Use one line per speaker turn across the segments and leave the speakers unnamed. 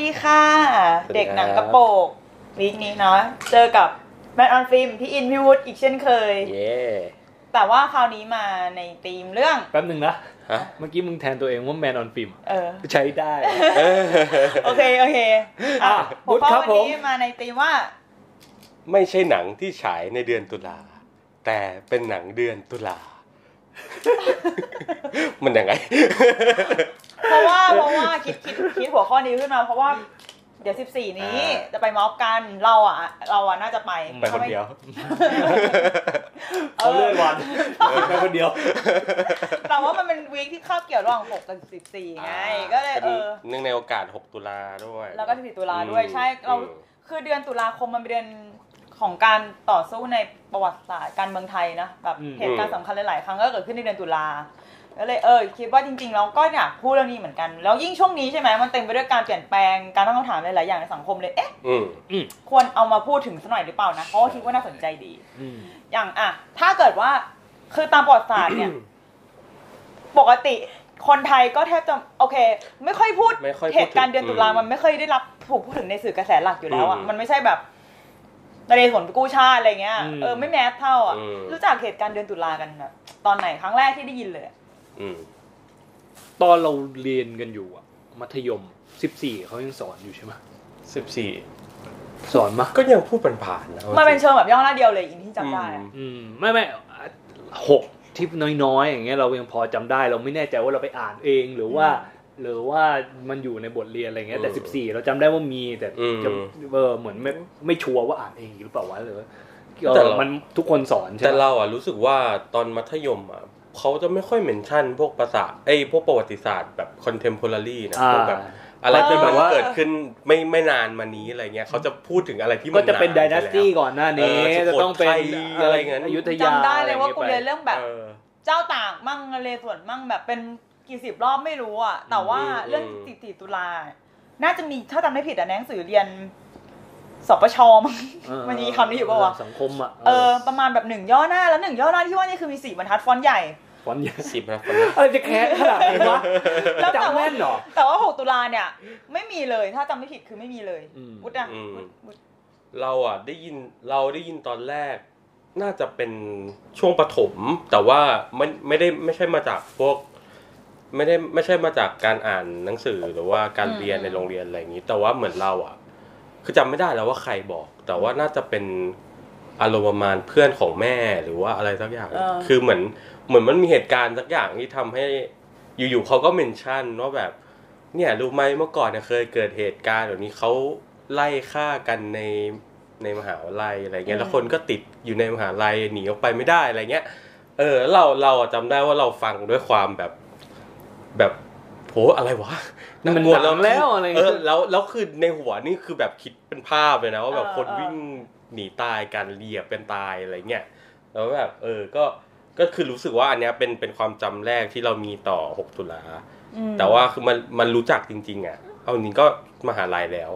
ดีค่ะ
สวัสดีครับ
เด็กหนังกระโปรง week นี้เนาะเจอกับ Man on Film พี่อินพี่วุฒิอีกเช่นเคย
เย่
แต่ว่าคราวนี้มาในธีมเรื่อง
แป๊บหนึ่งนะ
ฮะ
เมื่อกี้มึงแทนตัวเองว่า Man on Film
เออ
ใช้ได้
โอเค โอเคอะ
อะ
หัวข้อ
ครับ
วัน
ผม
นี้มาในธีมว่า
ไม่ใช่หนังที่ฉายในเดือนตุลา แต่เป็นหนังเดือนตุลา มันยังไง
เพราะว่าเพราะว่าคิดคิดคิดหัวข้อนี้ขึ้นมาเพราะว่าเดี๋ยว14นี้
อ่า
จะไปม็อบกันเราอะ เราอะน่าจะไป
ไปคนเดียว
เขาเลื่อนวันไปคนเดียว
แต่ว่ามันเป็นวีคที่คาบเกี่ยวระหว่าง6กับ14ไงก็เลย
เป็น
เออ
เนื่องในโอกาส6ตุลาด้วย
แล้วก็14ตุลาด้วย
อืม
ใช่เรา
อืม
คือเดือนตุลาคมมันเป็นเดือนของการต่อสู้ในประวัติศาสตร์การเมืองไทยนะแบบ
อืม
เหตุการณ์สำคัญหลายๆครั้งก็เกิดขึ้นในเดือนตุลา ก็เลยเออคิดว่าจริงๆเราก็อยากพูดเรื่องนี้เหมือนกัน แล้วยิ่งช่วงนี้ใช่ไหมมันเต็มไปด้วยการเปลี่ยนแปลงการตั้งคำถามหลายๆอย่างในสังคมเลยเอ๊ะ
อืม
ควรเอามาพูดถึงสักหน่อยหรือเปล่านะเพราะว่าคิดว่าน่าสนใจดี
อืม
อย่างอะถ้าเกิดว่าคือตามประวัติศาสตร์เนี่ย ปกติคนไทยก็แทบจะโอเค ไม่ค่อยพูด
ไม่ค่อยพูด
เหตุการณ์เดือนตุลา
อืม
มันไม่เคยได้รับถูกพูดถึงในสื่อกระแสหลักอยู่แล้วอะ
อืม
มันไม่ใช่แบบนเรศวรกู้ชาติอะไรเงี้ย
อืม
เออไม่แมสเท่าอะ
อืม
รู้จักเหตุการณ์เดือนตุลากันแบบตอนไหนครั้งแรกที่ได้ยินเลยอะ
อืม
ตอนเราเรียนกันอยู่อะมัธยม14เขายังสอนอยู่ใช่ไหม
สิบสี่
สอนมะ
ก็ยังพูดผ่านๆนะ
มันเป็นเชิงแบบย่อหน้าเดียวเลยอินที่จำได้อะ
อืมไม่ไม่หกที่น้อยๆอย่างเงี้ยเรายังพอจำได้ เราไม่แน่ใจว่าเราไปอ่านเองหรือว่า หรือว่ามันอยู่ในบทเรียนอะไรเงี้ยแต่สิบสี่เราจำได้ว่ามีแต่
อืม
จะเออเหมือนไม่ไม่ชัวร์ว่าอ่านเองหรือเปล่าวะหรือว่า
แต่
เออ
เรามั
มันทุกคนสอนใช่
แต่
ไหม
เราอะรู้สึกว่าตอนมัธยมอะ เขาจะไม่ค่อยเมนชั่น พวกภาษาไอ้ยพวกประวัติศาสตร์แบบคอนเทมพอรารีนะ
อ่า
พวกแบบอะไรที่
ก็จะ
แบ
แบบบว่า
เกิดขึ้นไม่ไม่นานมานี้อะไรเงี้ยเขาจะพูดถึงอะไรที่มั
ก็จะเป็นาไดนาสตี้
ไปแล้ว
ก่อนหน้านี้
เออ
จะต้องเป็น
สุโขทัยอะไรเงี้ย
อยุธยา
จำได้เลยว่า
อะ
กู
ไงี้
เรียนเรื่องแบบ
เออ
เจ้าตากมั่งนเรศวรมั่งแบบเป็นกี่สิบรอบไม่รู้อะแต่ว่า
อืม
เรื่อง
อืม
สิบตุลา น่าจะมีถ้าจำไม่ผิดอะในหนังสือเรียนสปชมั้ง
เออ
มันมีคำนี้อยู่ปะวะ
สังคมอะ
เออประมาณแบบหนึ่งย่อหน้าแล้วหนึ่งย่อหน้าที่ว่านี่คือมีสี่บรรทัดฟอนต์ใหญ่
ฟ อนต์ใหญ่
สิบนะ
อะไรจะแค้นขนาดนี้วะ
แล้วแต่
จำ
ว่า
แม่นเหรอ
แต่ว่าหกตุลาเนี่ย ไม่มีเลยถ้าจำไม่ผิดคือไม่มีเลย
อืม
วุฒิอะ
อืม
วุฒิวุฒิ
เราอะได้ยินเราได้ยินตอนแรก น่าจะเป็นช่วงประถมแต่ว่าไม่ไม่ได้ไม่ใช่มาจากพวก ไม่ได้ไม่ใช่มาจากการอ่านหนังสือหรือว่าการเรียนในโรงเรียนอะไรอย่างนี้ แต่ว่าเหมือนเราอะ คือจำไม่ได้แล้วว่าใครบอก แต่ว่าน่าจะเป็นอารมณ์ประมาณเพื่อนของแม่หรือว่าอะไรสักอย่าง คือเหมือน เหมือนมันมีเหตุการณ์สักอย่างที่ทำให้อยู่ๆเขาก็เมนชั่นว่าแบบ เนี่ยรู้ไหมเมื่อก่อนเนี่ยเคยเกิดเหตุการณ์แบบนี้เขาไล่ฆ่ากันในในมหาวิทยาลัยอะไรเงี้ยแล้วคนก็ติดอยู่ในมหาลัยหนีออกไปไม่ได้อะไรเงี้ย เออเราเราอะจำได้ว่าเราฟังด้วยความแบบแบบโหอะไรวะ
นั่นมัน
กลัว
หนังแล้วอะไร
เออแล้วแล้วคือในหัวนี่คือแบบคิดเป็นภาพเลยนะว่าแบบ
เออ
คน
เออ
วิ่งหนีตายกันเรียบเป็นตายอะไรเงี้ยแล้วแบบเออก็ ก็คือรู้สึกว่าอันเนี้ยเป็นเป็นความจำแรกที่เรามีต่อ 6 ตุลา
อืม
แต่ว่าคือมันมันรู้จักจริง ๆ อะ เอาจริงก็มหาลัยแล้ว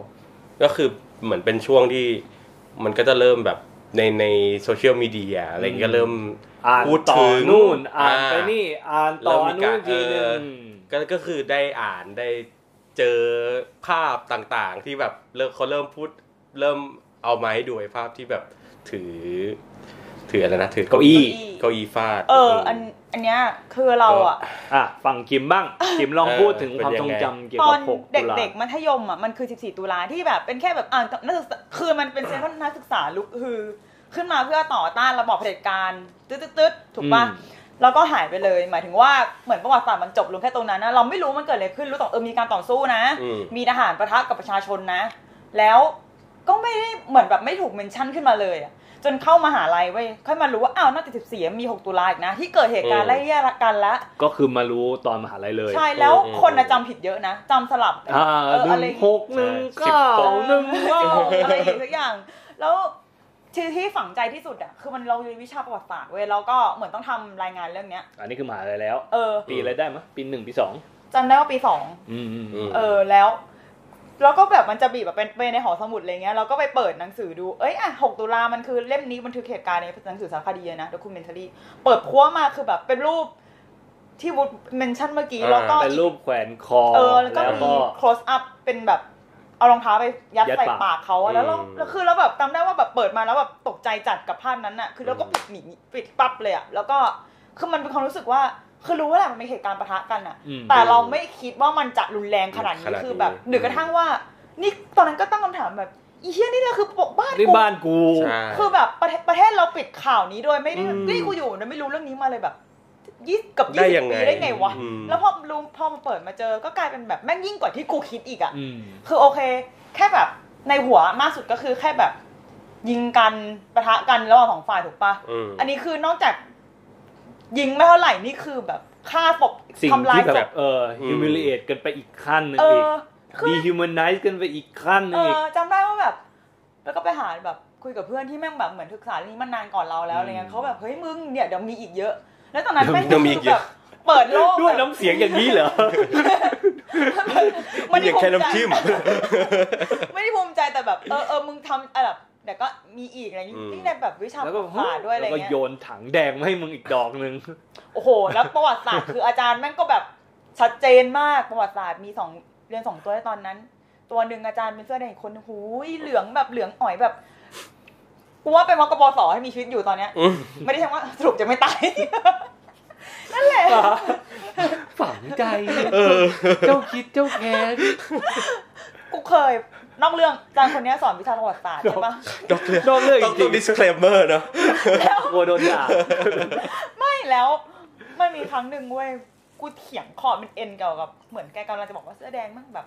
ก็คือเหมือนเป็นช่วงที่มันก็จะเริ่มแบบในในโซเชียลมีเดียอะไรอย่างเงี้ยก็เริ่ม
อ่าน
พูด
ต่อ
ถึง
นู่น อ่าน
อ่า
ไปนี่อ่านต่อ
เริ่มมี
นู่
กานร
ทีนึ
เออ
ง
ก็ก็คือได้อ่านได้เจอภาพต่างๆ ที่แบบเริ่มเขาเริ่มพูดเริ่มเอามาให้ดูไอ้ภาพที่แบบถือ ถืออะไรนะถือ
เก้าอี้
เก้าอี้ฟาด
เออ อันอันเนี้ยคือเราอะ
อะฝั่งคิมบ้างคิมลอง
เออ
พูดถึง
เป็น
ความ
ยัง
ทรง
ไง
จำเกี่ยว
ตอ
กันบ6ตุ
เลาด็กๆมัธยมอะมันคือ 14 ตุลาที่แบบเป็นแค่แบบอ่านนักศึกษาคือมันเป็นเซนต์นักศึกษาลุกคือขึ้นมาเพื่อต่อต้านระบอบเผด็จการตึ๊ดตึ๊ดตึ๊ดถูกป่ะ
อืม
แล้วก็หายไปเลย หมายถึงว่าเหมือนประวัติศาสตร์มันจบลงแค่ตรงนั้นนะเราไม่รู้มันเกิดอะไรขึ้นรู้แต่เออมีการต่อสู้นะ
อืม
มีทหารประทะกับประชาชนนะ แล้วก็ไม่ได้เหมือนแบบไม่ถูกเมนชั่นขึ้นมาเลยอะ จนเข้ามาหาลัยเว้ยค่อยมารู้ว่าอ้าวนอกจาก14มี6ตุลาอีกนะ ที่เกิดเหตุการณ์ไล่แย่กันละ
ก็คือมารู้ตอนมหาลัยเลย
ใช่แล้ว
อืม
คนน่ะจำผิดเยอะนะจำสลับ
อ่า
เออ
ห
อะไร
นึ่งหกหนึ่ง
ใช่
เก้า
สิบสอง
หนึ่ง
เอออะไรอีกสักอย่าง แล้วที่ที่ฝังใจที่สุดอะคือมันเราเรียนวิชาประวัติศาสตร์เว้ยแล้วก็เหมือนต้องทำรายงานเรื่องเนี้ย
อันนี้คือมหาลัยแล้ว
เออ
ปีอะไรได้มั้ยปีหนึ่งปีสอง
จำได้ว่าปีสอง
อืมอืม
อืม
เออแล้ว แล้วก็แบบมันจะบีบแบบเป็นไปในหอสมุดอะไรเงี้ยเราก็ไปเปิดหนังสือดู เอ้ยอะหกตุลามันคือเล่มนี้บันทึกเหตุการณ์ในหนังสือสารคดีนะด็อกิเมนทารีเปิดพัวมาคือแบบเป็นรูปที่วุฒเมนชั่นเมื่อกี้
อ่า
แล้วก็
เป็นรูปแขวนคอ
เออแล้วก็มี close up เป็นแบบเอารองเท้าไปยัด
ยัด
ใส่
ปาก
ปากเขาอะแล้วเรา
อืม
แล้วคือเราแบบจำได้ว่าแบบเปิดมาแล้วแบบตกใจจัดกับภาพนั้นอะคือเราก็ปิดหนีปิดปั๊บเลยอะแล้วก็คือมันเป็นความรู้สึกว่า คือรู้ว่าแหละมันเป็นเหตุการณ์ปะทะกันอะ
อืม
แต่เราไม่คิดว่ามันจะรุนแรงขนาด
ข
นี้
นาดนี้
คือแบบหรือกระทั่งว่า นี่ตอนนั้นก็ตั้งคำถามแบบอีเชี่ยนี่แหละคือปกบ้าน
นี่
กู
บ้านกู
ใช่
คือแบบประเทศประเทศเราปิดข่าวนี้โดยไม่ได้
อืม
นี่กูอยู่นะไม่รู้เรื่องนี้มาเลยแบบยี่กับ
ได้
ยี่สิ
ยั
บ
งไง
ปีได้ไงวะ
อืม
แล้วพอรู้พอมาเปิดมาเจอก็กลายเป็นแบบแม่งยิ่งกว่าที่กูคิดอีกอะ
อืม
คือโอเค แค่แบบในหัวมากสุดก็คือแค่แบบ ยิงกันปะทะกันระหว่างสองฝ่ายถูกปะ
อืม
อันนี้คือนอกจาก ยิงไม่เท่าไหร่นี่คือแบบฆ่าศพ
สิ่ง
ทำลาย
ที่
ศ
แบ
พ
บเออ
อืม
humiliate กันไปอีกขั้นหนึง
เอ
อีก
อคือ
dehumanize กันไปอีกขั้นหนึ
เอง
อีก
อจำได้ว่าแบบ แล้วก็ไปหาแบบคุยกับเพื่อนที่แม่งแบบเหมือนศึกษาเรื่องนี้มานานก่อนเราแล้วอะไรเงี้ยเขาแบบเฮ้ยมึงเนี่ยเดี๋ยวมีอีกเยอะ แล้วตอนนั้นแม่ง
เดี๋ยวมีอี
คื
ก
อ
เย
แบ
อะ
บเปิดโลก
ด้วย
แบบ
น้ำเสียงอย่างนี้เหรอ
ไม่
อ
ได้
ย่าง
ภู
แค่
มิใจ
น้ำจิ้ม
ไม่ได้ภูมิใจแต่แบบเออเออมึงทำอะไรแบบ เดี๋ยวก็มีอีกอะไรอย่างงี้
อืม
นี่ในแบบวิชา
แล้ว
ป
ก็
ระวัติศาสตร์ด้วยอะไร
แล้วก็
เงี้ย
โยนถังแดงมาให้มึงอีกดอกหนึ่ง
โอ้โห แล้วประวัติศาสตร์คืออาจารย์แม่งก็แบบชัดเจนมากประวัติศาสตร์มีสองเรียนสองตัวในตอนนั้น ตัวหนึ่งอาจารย์เป็นเสื้อแดงอีกคนหูยเหลืองแบบเหลืองอ่อยแบบกูว่าเป็นมกปสให้มีชีวิตอยู่ตอนเนี้ย
อืม
ไม่ได้ใช่ว่าสรุปจะไม่ตายนั่นแหละ
ฝังใจ
เออ
เจ้าคิดเจ้าแค้น
กูเคย นอกเรื่องอาจารย์คนเนี้ยสอนวิชาประวัติศาสตร์ใช่ปะ
ดอกเลือ
นอกเรื่อง
ต้อง
จริ
ต้องง disclaimer เนอะ
กลัวโดนด่า
ไม่แล้วมันมีครั้งหนึ่งเว้ยกูเถียงคอเป็นเอ็นเกี่ยวกับเหมือนแกกำลังจะบอกว่าเสื้อแดงมั่งแบบ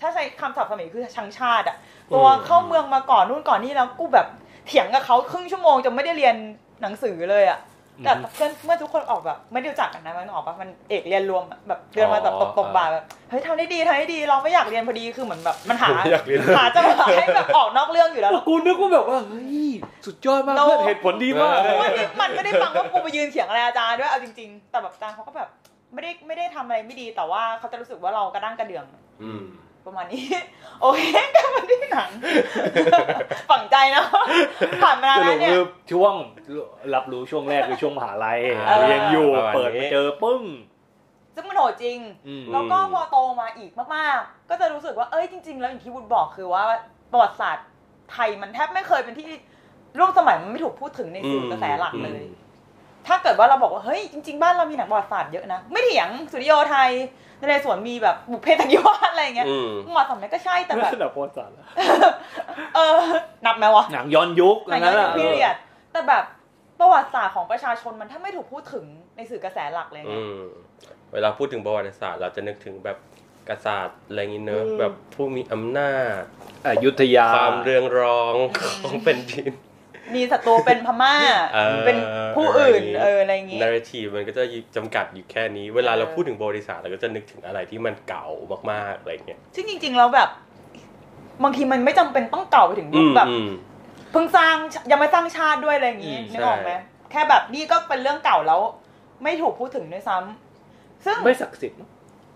ถ้าใช้คำศัพท์สมัยคือชังชาติอะตัวเข้าเมืองมาก่อนนู่นก่อนนี่แล้วกูแบบเถียงกับเขาครึ่งชั่วโมงจนไม่ได้เรียนหนังสือเลยอะ แต่เพื่อนเมื่อทุกคนออกแบบ ไม่ได้รู้จักกันนะมันออกปะมันเอกเรียนรวมอะแบบเดินมาแบบตบตบบ่าแบบเฮ้ยทำได้ดีทำได้ดีเราไม่อยากเรียนพอดีคือเหมือนแบบมันหา
ไม่อยากเรียน
หาจังหวะให้แบบออกนอกเรื่องอยู่แล้ว
กูนึกว่าแบบว่าเฮ้ยสุดยอดมาก
เรา
เพื่อนเหตุผลดีมาก
เออ
มันไม่มันไม่ได้ฟังว่ากูไปยืนเถียงอะไรอาจารย์ด้วยเอาจริง ๆ แต่แบบอาจารย์เขาก็แบบไม่ได้ไม่ได้ทำอะไรไม่ดีแต่ว่าเขาจะรู้สึกว่าเรากระด้างกระเดื่อง
อืม
ประมาณนี้ โอเคกลับมาที่หนัง ฝังใจนะผ่านมา
ส
แล้
รุ
ว
ป
เนี่ย
คือช่วงรับรู้ช่วงแรกคือช่วงมหาลัย
อ่า
เรียนอยู่
ประมาณนี้
เปิดมาเจอปึ้ง
ซึ่งมันโหดจริง
อืม
แล้วก็พอโตมาอีกมากๆ ก็จะรู้สึกว่าเอ้ยจริง ๆ แล้วอย่างที่บุญบอกคือว่าประวัติศาสตร์ไทยมันแทบไม่เคยเป็นที่ร่วมสมัยมันไม่ถูกพูดถึงในสื่อกระแสหลักเลย ถ้าเกิดว่าเราบอกว่าเฮ้ยจริง ๆ บ้านเรามีหนังประวัติศาสตร์เยอะนะ ไม่เถียงสุริโยไทย นเรศวรมีแบบบุพเพสันนิวาสอะไรอย่างเงี้ย
อืม
ประวัติศาสตร์มันก็ใช่แต่
ไม่
แบบ
ใช่แบบประวัติศาสตร์แล้ว
เออนับไหมวะ
หนังย้อนยุค
หนัง
นั้น
ย้อ
อะ
นยุคพีเรียดแต่แบบประวัติศาสตร์ของประชาชนมันถ้าไม่ถูกพูดถึงในสื่อกระแสหลักเลย
อื
เนี่ย
มเวลาพูดถึงประวัติศาสตร์เราจะนึกถึงแบบกษัตริย์อะไรอย่างงี้เนอะ
อืม
แบบผู้มีอำนาจ
อยุธยา
ความเรืองรองของแผ่นดิน
มีศัตรูเป็นพม่า
เออ
เป็นผู้อื่นเอออะไรอย่างงี้
นาร์ทีมันก็จะจำกัดอยู่แค่นี้ เวลาเรา
เออ
พูดถึงประวัติศาสตร์เราก็จะนึกถึงอะไรที่มันเก่ามากๆอะไรเงี้ย
ซึ่งจริงๆแล้วแบบ บางทีมันไม่จำเป็นต้องเก่าไปถึงยุ
อื
ค
ม
แบบ
อืม
เพิ่งสร้างยังไม่สร้างชาติด้วยอะไรอย่างงี้
อืม
นึกออกไหม
ใช่
แค่แบบนี่ก็เป็นเรื่องเก่าแล้ว ไม่ถูกพูดถึงด้วยซ้ำซึ่ง
ไม่ศักดิ์สิทธิ์มั้ง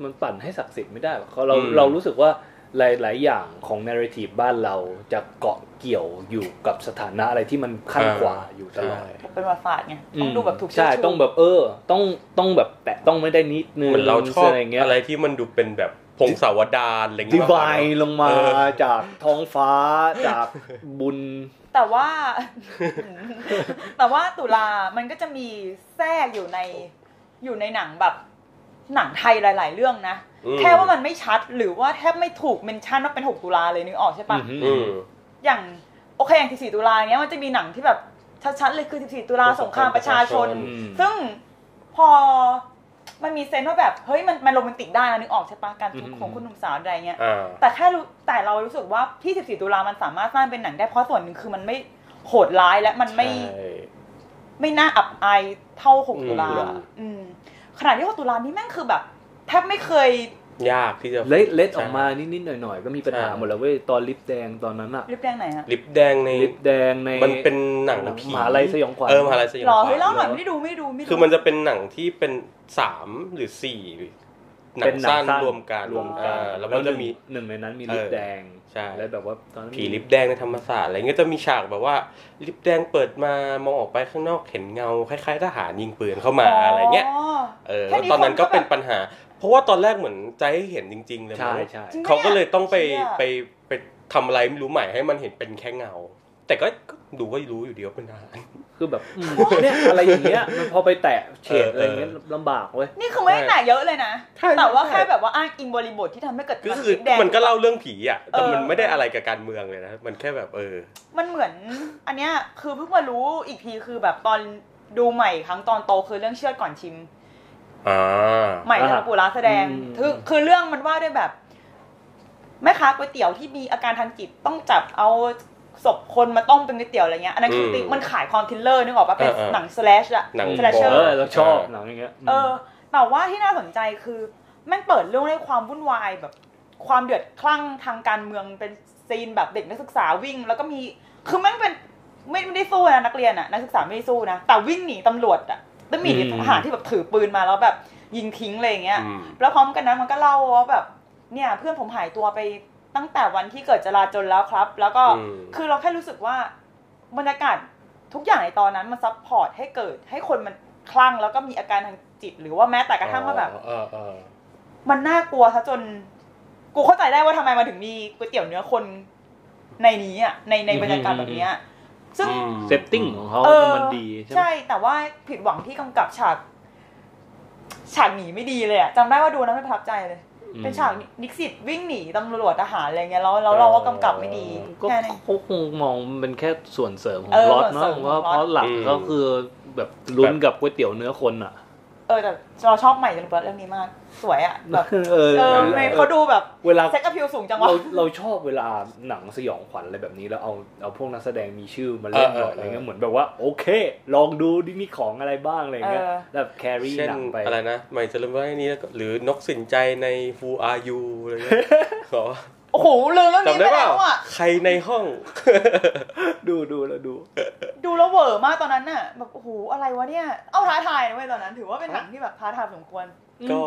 มันปั่นให้ศักดิ์สิทธิ์ไม่ได้หรอกเรา
อืม
เรารู้สึกว่า หลาย ๆ อย่างของ narrative บ้านเราจะเกาะเกี่ยวอยู่กับสถานะอะไรที่มันขั้นกว่าอยู่ตลอด
เป็นประวัติศาสตร์ไงต้องดูแบบถูก
ใช่
ชื่ชู
ต้องแบบเออ ต้องต้องแบบแตะต้องไม่ได้นิดนึง
เหมือนเราชอบ
อะไรเงี้ย
อะไรที่มันดูเป็นแบบพงศาวดารอะไร
ดี
เงี้ย
วายลงมา
เออ
จากท้องฟ้าจากบุญ
แต่ว่า แต่ว่าตุลามันก็จะมีแทรกอยู่ในอยู่ในหนังแบบ หนังไทยหลาย ๆ เรื่องนะ
อืม
แค่ว่ามันไม่ชัดหรือว่าแทบไม่ถูกเมนชั่นว่าเป็น 6 ตุลาเลยนึกออกใช่ปะ
อืม
อืม
อย่างโอเคอย่าง 14 ตุลาเนี้ยมันจะมีหนังที่แบบชัดๆเลยคือ 14 ตุลาสงครามประชาชน
อืม
ซึ่งพอมันมีเซนส์ว่าแบบ เฮ้ยมันมันโรแมนติกได้นะนึกออกใช่ปะการทุกข์ของคุณหนุ่มสาวอะไรเงี้ย
อ่า
แต่แค่รู้แต่เรารู้สึกว่าที่14 ตุลามันสามารถสร้างเป็นหนังได้เพราะส่วนหนึ่งคือมันไม่โหดร้ายและมันไม่
ใช่
ไม่น่าอับอายเท่า6ตุลา
อืม
อืม ขนาดที่6ตุลานี่แม่งคือแบบแทบไม่เคย
ยากที่จะ
เล็ดเล็ดออกมานิดๆหน่อยๆก็มีปัญหา
ใช่
หมดแล้วเว้ยตอนลิปแดงตอนนั้นอะ
ริบแดงไหนฮะ
ลิปแดงใน
ลิปแดงใน
มันเป็นหนังผี
มหาลัยสยองขวัญ
เออมหาลัยสยอง
หรอ
ขวัญ
เฮ้ยเล่าหน่อยไม่ได้ดูไม่ได้ดูไม่ได้ดู
คือมันจะเป็นหนังที่เป็นสามหรือสี่หนั
เป็
ง
นหนัง
สั้น
สั้น
รวมกัน
รวมกัน
อ่าแล้วมันจะมี
หนึ่งในนั้นมี
เออ
ลิปแดง
ใช่
แล้วแบบว่าตอนนั้น
ผีลิปแดงในธรรมศาสตร์อะไรเงี้ยจะมีฉากแบบว่า ลิปแดงเปิดมามองออกไปข้างนอกเห็นเงาคล้ายๆทหารยิงปืนเข้ามาอะไรเงี้ยเออ
แค่
แล้วตอนนั้นก็
ค
เป็น
แบบ
ปัญหาพราะว่าตอนแรกเหมือนใจให้เห็นจริง ๆ เลย
ใช่
มั้ง
ใช่
จริง
เขาก็เลยต้องไป
เชี่ย
ไปไปทำอะไรไม่รู้ใหม่ให้มันเห็นเป็นแค่เงา แต่ก็ก็ ดูก็รู้อยู่ดีว่าเป็นทหาร
คือแบบอืมเนี่ยอะไรอย่างเงี้ยมันพอไปแตะเฉด
เออ
อะไรอย่างเงี้ยลำบากเว้ย
นี่คือไม่ได้หนาเยอะเลยนะ
ใช่
แต่ว่า
ใช่
แค่แบบว่าอ้างอิงบริบทที่ทำให้เกิด
ก็คือ
สลิปแดง
มันก็เล่าเรื่องผีอะแต่มัน
เออ
ไม่ได้อะไรกับการเมืองเลยนะมันแค่แบบเออ
มันเหมือน อันเนี้ยคือเพิ่งมารู้อีกทีคือแบบตอนดูใหม่ครั้งตอนโตคือเรื่องเชือดก่อนชิม
อ่า
ใหม่ เจริญปุระแสดง
อืม
คือคือเรื่องมันว่าด้วยแบบ แม่ค้าก๋วยเตี๋ยวที่มีอาการทางจิตต้องจับเอา ศพคนมาต้มเป็นก๋วยเตี๋ยวอะไรเงี้ยอันนั้นคือติมันขายความ thriller นึกออกปะเป็นหนัง slash อะ
หนัง
slasher เอ
อเราชอบหนังอย่างเงี้ย
เออแต่ว่าที่น่าสนใจคือแม่งเปิดเรื่องด้วยความวุ่นวายแบบความเดือดคลั่งทางการเมืองเป็นซีนแบบเด็กนักศึกษาวิ่ง แล้วก็มีคือแม่งเป็นไม่ไม่ได้สู้นะนักเรียนอะนักศึกษาไม่ได้สู้นะแต่วิ่งหนีตำรวจอะต้องมีทหารที่แบบถือปืนมาแล้วแบบยิงทิ้งอะไรอย่างเงี้ย
อืม
แล้วพร้อมกันนั้นมันก็เล่าว่าแบบเนี่ยเพื่อนผมหายตัวไป ตั้งแต่วันที่เกิดจราจนแล้วครับ แล้วก็
อืม
คือเราแค่รู้สึกว่าบรรยากาศทุกอย่างในตอนนั้นมัน support ให้เกิด ให้คนมันคลั่งแล้วก็มีอาการทางจิต หรือว่าแม้แต่กระทั่งว่าแบบ
เออเออ
มันน่ากลัวซะจน กูเข้าใจได้ว่าทำไมมาถึงมีก๋วยเตี๋ยวเนื้อคนในนี้อะในในบรรยากาศแบบเนี้ยซึ่ง
อืม
setting ของเขา
เออ
มันดีใช่ไหม
ใช่ แต่ว่าผิดหวังที่กำกับฉาก ฉากหนีไม่ดีเลยอะจำได้ว่าดูแล้วไม่ประทับใจเลย เป็นฉากนิสิตวิ่งหนีตำรวจทหารอะไรเงี้ยแล้วแล้วเราว่ากำกับไม่ดี
ก็
แค่นี้
เขาคงมองมันเป็นแค่ส่วนเสริมของ
เออ
พล็อต
ส่วนเสริ
เนาะ
ม
เพราะ
ของพล็อต
เพราะหลัก
อืม
ก็คือแบบลุ้นกับก๋วยเตี๋ยวเนื้อคนอะ
เออแต่เราชอบใหม่จังเรื่องนี้มาก สวยอะแบบ
เออ
เออไม่เขาดูแบบ
เวลา
เซ็กซ์พิวสูงจังวะ
เราเราชอบเวลาหนังสยองขวัญอะไรแบบนี้แล้วเอาเอาพวกนักแสดงมีชื่อมาเล่นหน่อยอะไรเงี้ยเหมือนแบบว่าโอเค ลองดูดิมีของอะไรบ้างอะไรเงี้ย
เออ
แบบแครี่
เช่น
หนังไป
อะไรนะไม่จะลืมว่านี้แล้วก็หรือนกสินใจใน Who Are You อะไรเงี้ยขอ
โอ้โหลืมเรื่องนี้
จำ
ไป
ได้เป
แล้
ล่าว
อะ
ใครในห้อง
ดูดูแล้วดู
ดูแล้วเหวอมากตอนนั้นน่ะแบบโอ้โหอะไรวะเนี่ย เอาท้าทายนะเว้ยตอนนั้น ถือว่าเป็นหนังที่แบบท้าทายสมควร
ก็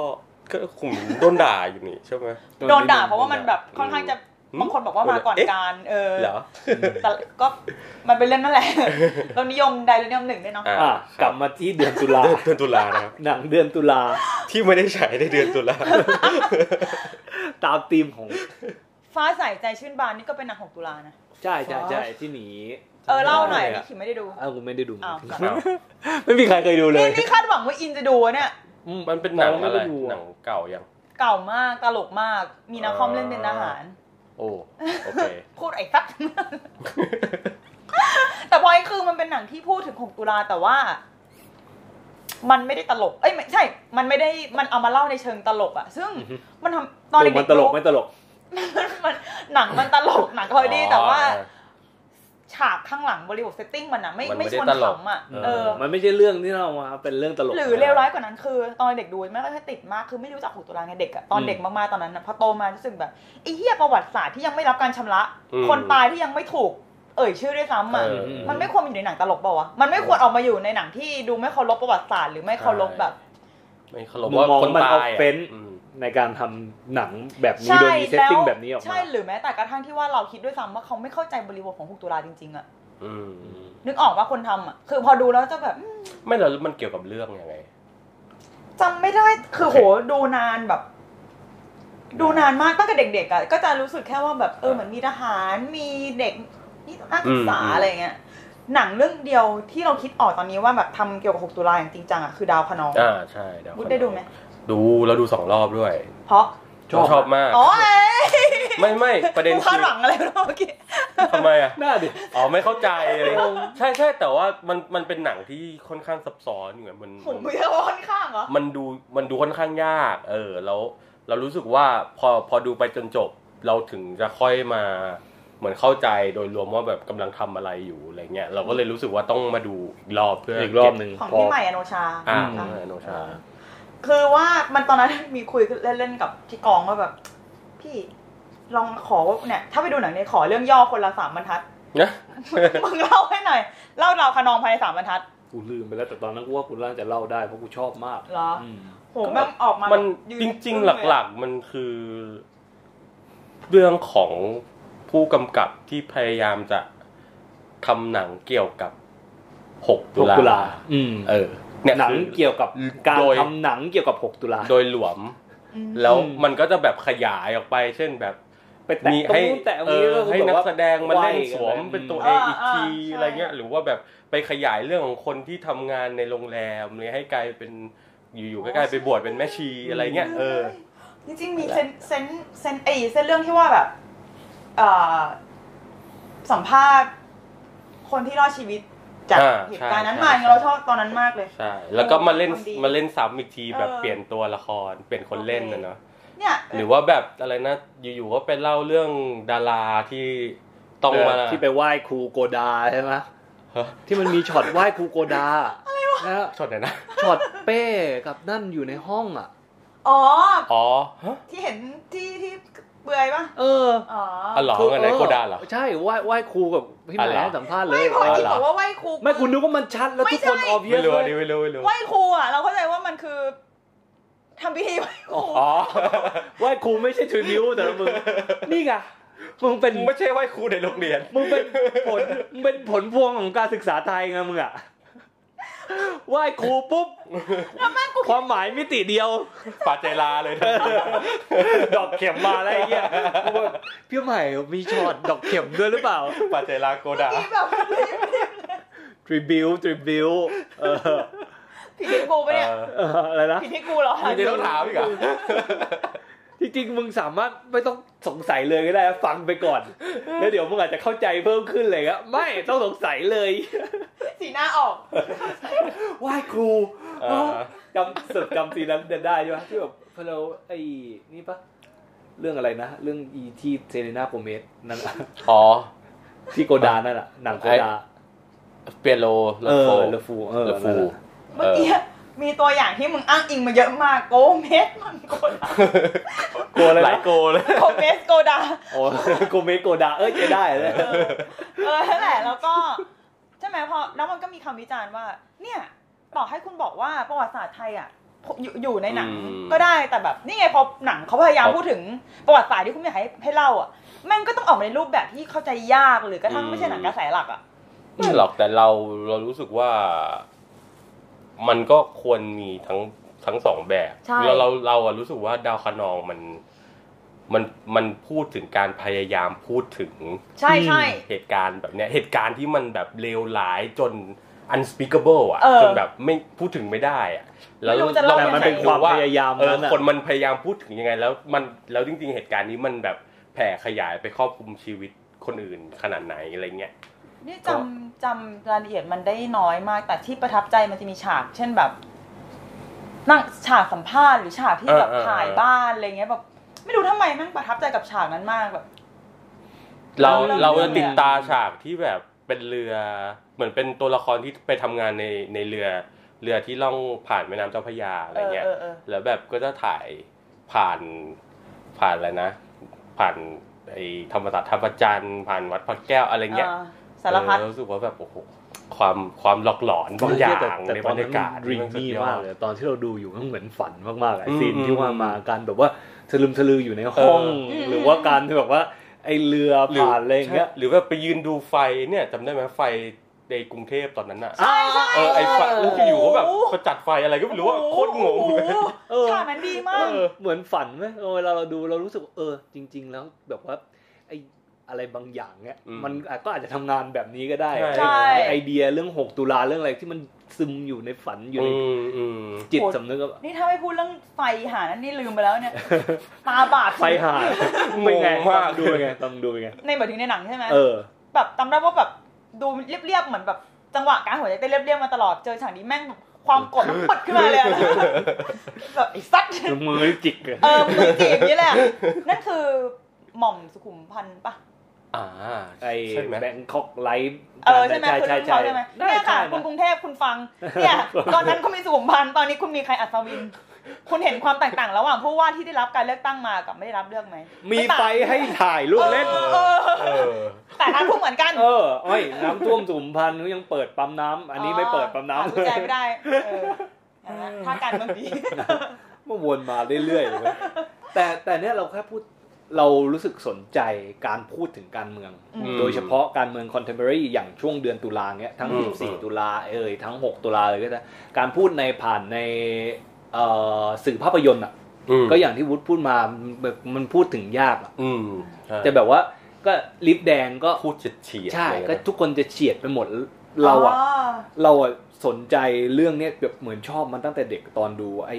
ก็ขุมโดนด่าอยู่นี่ใช่ไหม
โดนด่าเพราะว่ามันแบบค่อนข้างจะ
อืม
บางคนบอกว่ามาก่อน
เอ๊ะ
การเออ
เหรอ
แต่ก็มันเป็นเรื่องนั่นแหละเรานิยมใดหรือนิยมหนึ่งด้วยเนาะ
อ่า
อะกลับมาที่เดือนตุลา
เดือนเดือนตุลานะครับ
หนังเดือนตุลา
ที่ไม่ได้ฉายในเดือนตุลา
ตามธีมของ
ฟ้าใสใจชื่นบานนี่ก็เป็นหนังของตุลานะ
ใช่ใช่ใช่ที่หนี
เออเล่าหน่อย
ใช่
นี่
อะ
ขิมไม่ได้ดู
อ้าวกูไม่ได้ดู
อ้าว
อ้าว
ไม่มีใครเคยดูเล
นี่
ย
นี่คาดหวังว่าอินจะดูอะเนี่ย
อื
มันเป็นหนัง
ไม่
อะไร
ได้ดู
หนังเก่ายัง
เก่ามากตลกมากมีนักคอมเล่นเป็นทหาร
โอ้โอเค
พูดไอ้สักแต่พอยคือมันเป็นหนังที่พูดถึงของตุลาแต่ว่า มันไม่ได้ตลก เอ้ยไม่ใช่ มันไม่ได้มันเอามาเล่าในเชิงตลกอะซึ่งมันทำตอนเด็ก
มัน
ๆ
ตลก
ดู
ไม่ตลก
มันหนังมันตลกหนัง comedy อ๋
อ
แต่ว่า
เออ
ฉากข้างหลังบริบท setting มันอะไม่
มันไม่
ไม่
ได้
ชวน
ตลก
ขำอะ
เออ
เออ
มันไม่ใช่เรื่องที่เรามาเป็นเรื่องตลก
หรือเลวร้ายกว่านั้นคือ ตอนเด็กดูไม่ค่อยติดมากคือไม่รู้จักหกตุลาไงเด็กอะตอนเด็กมากๆตอนนั้นอะพอโตมารู้สึกแบบไอ้เหี้ยประวัติศาสตร์ที่ยังไม่รับการชำระ
อืม
คนตายที่ยังไม่ถูกเอ่ยชื่อด้วยซ้ำอะ
เออ
มันไม่ควรมาอยู่ในหนังตลกเปล่าวะ มันไม่ควรออกมาอยู่ในหนังที่ดูไม่เคารพประวัติศาสตร์หรือไม่เคารพแบบ
ไม่เคารพ
มุม
ว่าม
อง
คน
มัน
ตา
ออยฟ
อะ
เฟน
อืม
ในการทำหนังแบบนี้
ใช่
โดยมี setting แบบนี้ออกมา
ใช่หรือแม้แต่กระทั่งที่ว่าเราคิดด้วยซ้ำว่าเขาไม่เข้าใจบริบทของหกตุลาจริงๆอะ
อืม
นึกออกว่าคนทำอะคือพอดูแล้วจะแบบอืม
ไม่แล้วมันเกี่ยวกับเรื่องยังไง
จำไม่ได้คือ
โอเค
โหดูนานแบบ ดูนานมากตั้งแต่เด็กๆอะก็จะรู้สึกแค่ว่าแบบเออเหมือนมีทหารมีเด็กนี่นักศึกษา
อืม
อะไรเงี้ยหนังเรื่องเดียวที่เราคิดออกตอนนี้ว่าแบบทำเกี่ยวกับ 6 ตุลาอย่างจริงจังอะคือดาวคะนอง
อ่าใช่เดี๋ยว
บุ๊ดได้ดูไหม
ดูแล้วดูสองรอบด้วย
เพราะ
ชอบ
ชอบมาก
อ๋อเอ้ย
ไม่ไม่ประเด็น
กู
คื
คาด
อ
หวังอะไรไม่รู้เมื่อกี้
ทำไมอะ
น่าดิ
อ๋อไม่เข้าใจอะไรอย่างเงี้ยใช่ใช่แต่ว่ามันมันเป็นหนังที่ค่อนข้างซับซ้อนเหมือนมัน
ผม
มัน
ไม่ใช่ว่าค่อนข้างเหรอ
มันดูมันดูค่อนข้างยาก เออแล้วเรารู้สึกว่าพอพอดูไปจนจบ เราถึงจะค่อยมาเหมือนเข้าใจโดยรวมว่าแบบกำลังทำอะไรอยู่อะไรเงี้ยเราก็เลยรู้สึกว่าต้องมาดูอีกรอบเพื่อ
อี
อี
กรอบหนึ่ง
ของ
พอ
พี่ใหม่อโนชา
อ่า
อะ
โนชา
คือว่ามันตอนนั้นมีคุยเล่นๆกับที่กองว่าแบบ พี่ลองขอเนี่ย ถ้าไปดูหนังเนี่ยขอเรื่องย่อคนละสามบรรทัด
นะ
มึงเล่าให้หน่อยเล่าดาวคะนองภายในสามบรรทัด
กูลืมไปแล้วแต่ตอนนั้นกูว่ากูน่าจะเล่าได้เพราะกูชอบมาก
เหรอ
อืม
โหแม่งออกมา
มั
มัน
จริง ๆ หลักๆมันคือ เรื่องของผู้กำกับที่พยายามจะทำหนังเกี่ยวกับหกตุ
หกตุลา
ลา
อืม
เออ เนี่ย
หนัง
คือ
เกี่ยวกับการ
โดย
ทำหนังเกี่ยวกับ 6 ตุลา
โดยหลวม
อืม
แล้ว
อืม
มันก็จะแบบขยายออกไป เช่นแบบ
ไปแตะ
มี
ตรง
ให้
นู้นแตะตรง
เอ
นี้
อ
ก็คือ
ให้
แบบ
นัก
ว่า
แสดงมาเล่น
ไหว้
สวม
กัน
เป็นตัว
อื
เอ
ม
งอีกที
อ่าอ่า
อะไรเงี้ย
ใช่
หรือว่าแบบไปขยายเรื่องของคนที่ทำงานในโรงแรมเลยให้กลายเป็นอยู่ๆก็กลายไปบวชเป็นแม่ชีอะไรเงี้ยเออ
จริงๆมีเซนเซนเซนเอยเส้นเรื่องที่ว่าแบบเอ่อสัมภาษณ์คนที่รอดชีวิต จาก
อ่า
เหตุการณ์นั้น
ใช่
มา
ใช่
เราชอบตอนนั้นมากเลย
ใช่แล้วก็มาเล่น
ทำดี
มาเล่นซ้ำอีกทีแบบ
เออ
เปลี่ยนตัวละครเปลี่ยนคนเล่นนะเนาะ
เนี่ย
หรือว่าแบบอะไรนะอยู่ๆก็ไปเล่าเรื่องดาราที่ต้องมา
เออที่ไปไหว้ครูโกดาใช่ไหม
ฮะ
ที่มันมีช็อตไหว้ครูโกดาอะไรวะนะ
ช็อตไหนนะ
ช็อตเป้กับนั่นอยู่ในห้องอะ
อ๋อ
อ๋อฮะ
ที่เห็นที่ที่ เปลือยปะ
เออ
อ๋อ
อ๋อเหรอ
คือ
งั้นไหน
เออ
โกดาเหรอ
ใช่ไหว้ไหว้ครูกับพี่
อ๋อ
แห
เหร
ม่
อ
ให้สัมภาษณ์เล
ไม่
ย
พอ
เออ
ที่บอกว่าไหว้ครู
ไม่คุณนึกว่ามันชัดแล้ว
ไม่
ทุกคน
ใช่
ออบเย
ไม่
อะ
รู้
เล
อัน
ย
นี้ไม่รู้ไม่รู้
ไหว้ครูอะ เราเข้าใจว่ามันคือทำพิธีไหว้ครู
อ๋อ
ไหว้ครูไม่ใช่ทริบิวแต่ละมึงนี่ไงมึงเป็น
ไม่ใช่ไหว้ครูในโรงเรียน
มึงเป็นผลมึงเป็นผลพวงของการศึกษาไทยไงมึงอะ ไหว้ครูปุ๊บ
แล้วแม่งกู
ความหมายมิติเดียว
ปาเจลาเลยทันที
ดอกเข็มมาแล้วไอ้เงี้ยกูแบบพี่ใหม่มีช็อตดอกเข็มด้วยหรือเปล่า
ปาเจลาโกดา
ที่แบบ
ทริบิวทริบิวเออ
ผิดที่กูปะเนี่ย
เอออะไรนะ
ผิดที่กูเหรอ
มีเดี๋ยวต้องถามอีกเหรอ
จริงๆมึงสามารถไม่ต้องสงสัยเลยก็ได้ฟังไปก่อน แล้วเดี๋ยวมึงอาจจะเข้าใจเพิ่มขึ้นเลยครับไม่ต้องสงสัยเลย
สีหน้าออก
ไหว้ครู
เออ
จำสุดจำซีนนั้นได้ใช่ไหมที่แบบพอเราไอ้นี่ปะเรื่องอะไรนะ เรื่องอีที่เซเลน่าโกเมสนั่นอะ
อ๋อ
ที่โกดานั่นอะหนังโกดา
เปียโลเล
เอ
โฟ
อเลฟูเออ
เลฟู
นั่นอะ
เมื่อกี้ มีตัวอย่างที่มึงอ้างอิงมาเยอะมากโกเมสมันโกดา
โกอะไร
หลาย
นะ
โกเลย
โกเมสโกดา
โอ้โกเมสโกดาเออจะได้เลย
เออเออนั่นแหละแล้วก็ใช่ไหมพอแล้วมันก็มีคำวิจารณ์ว่า เนี่ยต่อให้คุณบอกว่าประวัติศาสตร์ไทยอะอยู่อยู่ในหนัง
อืม
ก็ได้แต่แบบนี่ไงพอหนังเขาพยายาม
ครับ
พูดถึงประวัติศาสตร์ที่คุณอยากให้ให้เล่าอะแม่งก็ต้องออกมาในรูปแบบที่เข้าใจยากหรือ กระทั่งไม่ใช่หนังกระแสหลักอะ
ไม่หรอกแต่เราเรารู้สึกว่า มันก็ควรมีทั้งทั้งสองแบบ
ใช่
เราเราเราอะรู้สึกว่าดาวคะนองมันมันมันพูดถึงการพยายามพูดถึง
ใช่ใช่
เหตุการณ์แบบเนี้ยเหตุการณ์ที่มันแบบเลวร้ายจน unspeakable อะ
เออ
จนแบบไม่พูดถึงไม่ได้อะแล้ว
ไม่รู้จะเล่า
เรา
แต่มันเป็น
ยังไง
ความพยายาม
เออ
นั้นอะ
คนมันพยายามพูดถึงยังไง แล้วมันแล้วจริง ๆ เหตุการณ์นี้มันแบบแผ่ขยายไปครอบคลุมชีวิตคนอื่นขนาดไหนอะไรเงี้ย
นี่จำจำรายละเอียดมันได้น้อยมาก แต่ที่ประทับใจมันจะมีฉาก เช่นแบบ นั่งฉากสัมภาษณ์หรือฉากที่แบบ
เออเออ
ถ่ายบ้านอะไรเงี้ยแบบ ไม่รู้ทำไมแม่งประทับใจกับฉากนั้นมากแบบ
เรา
เรา
เรา
เรื่
จะ
อง
ติด
เนี่ย
ตาฉากที่แบบเป็นเรือ เหมือนเป็นตัวละครที่ไปทำงานในในเรือ เรือที่ล่องผ่านแม่น้ำเจ้าพระยาอะไรเงี้ย
เออเออเออ
แล้วแบบก็จะถ่ายผ่านผ่านอะไรนะ ผ่านไอ้ธรรมศาสตร์ท่าประจันทร์ผ่านวัดพระแก้วอะไรเงี้ย
อ่า สารพัด
เออรู้สึกว่าแบบโอ้โหความความหลอกหลอนบางอย่าง
แต่
ใน
ต
บ
อ
ร
น
ร
นั้
ยานกาศ
ดรีม
นสุด
มี่
ยอด
มากเลยตอนที่เราดูอยู่มันเหมือนฝันมากๆอะ
อืม
ซีนที่ว่า
อืม
มาการแบบว่าสลืมสลืออยู่ในห้อง
เออ
หรือว่าการที่แบบว่าไอเรือผ่านอะไรอย่างเงี้ย
ใช่หรือแบบไปยืนดูไฟเนี่ยจำได้ไหมไฟในกรุงเทพตอนนั้นอะ
ใช่ใช่
เออไอไฟ
เออ
อยู่ๆก็แบบเขาจัดไฟอะไรก็ไม่รู้ว่าโคตรงง
โอ้โห
เออ
ฉากนั้นดีมาก
เออเหมือนฝันไหมเออเวลาเราดูเรารู้สึกว่าเออจริง ๆ แล้วแบบว่าไออะไรบางอย่างเนี่ย
อืม
มันก็อาจจะทำงานแบบนี้ก็ได้
ใช่
ไอ้ไอเดียเรื่อง 6 ตุลาเรื่องอะไรที่มันซึมอยู่ในฝันอยู่ใน
อืมอืม
จิตสำนึกอะ
นี่ถ้าไม่พูดเรื่องไฟหานั้นนี่ลืมไปแล้วเนี่ยตาบาด
ไฟหาดเป็นไง
งงมาก
ต้องดูเป็นไงต้องดูเป็นไง
ในหมายถึงในหนังใช่ไหม
เออ
แบบจำได้ว่าแบบดูเรียบๆเหมือนแบบจังหวะการหัวใจเต้นเรียบๆมาตลอดเจอฉากนี้แม่งแบบความกดมันปึดขึ้นมาเลยอะแบบไอ้ซัด
มือจิกเลย
เออมือจีบนี่แหละนั่นคือหม่อมสุขุมพันธ์ปะ
อ่า
ไอ้
ใช่ไหม
แบงคอกไลฟ์
เออใช่ไหมคุณ
ใช่
รุ่น
ใช่
เขาใช่ไหม
ได้
เนี่ยค่ะ
ใช่
คุณกรุงเทพคุณฟังเนี่ยตอนนั้นคุณมีสุขุมพันธ์ตอนนี้คุณมีใครอัศวิน คุณเห็นความแตกต่างระหว่างผู้ว่าที่ได้รับการเลือกตั้งมากับไม่ได้รับเลือกไหม
มีไฟให้ถ่ายรูปเล่น
เออ
เออ
แต่น้ำท่วมเหมือนกัน
เออเอ้ยน้ำท่วมสุมพันธ์เขายังเปิดปั๊มน้ำอันนี้ไม่เปิดปั๊ม
หา
น้ำ
กุญแจไม่ได้เออเห็นไหมถ้าการเมืองดี
มันวนมาเรื่อยๆเลยเว้ยแต่แต่เนี้ยเราแค่พูด เรารู้สึกสนใจการพูดถึงการเมือง
อืม
โดยเฉพาะการเมืองคอนเทม p o r a r y อย่างช่วงเดือนตุลาเนี้ยทั้ง
อืม
14 ตุลาเอ่ยทั้ง 6 ตุลาเลยก็ได้การพูดในผ่านในเอ่อสื่อภาพยนตร์อะ
อืม
ก็อย่างที่วุฒิพูดมาแบบมันพูดถึงยากอะ
อืมใช่
แต่แบบว่าก็ลิฟต์แดงก็
พูดเฉียดเฉียด
ใช่
อะไร
ก็
นะ
ทุกคนจะเฉียดไปหมดเราอะเราอะสนใจเรื่องเนี้ยแบบเหมือนชอบมันตั้งแต่เด็กตอนดูไอ้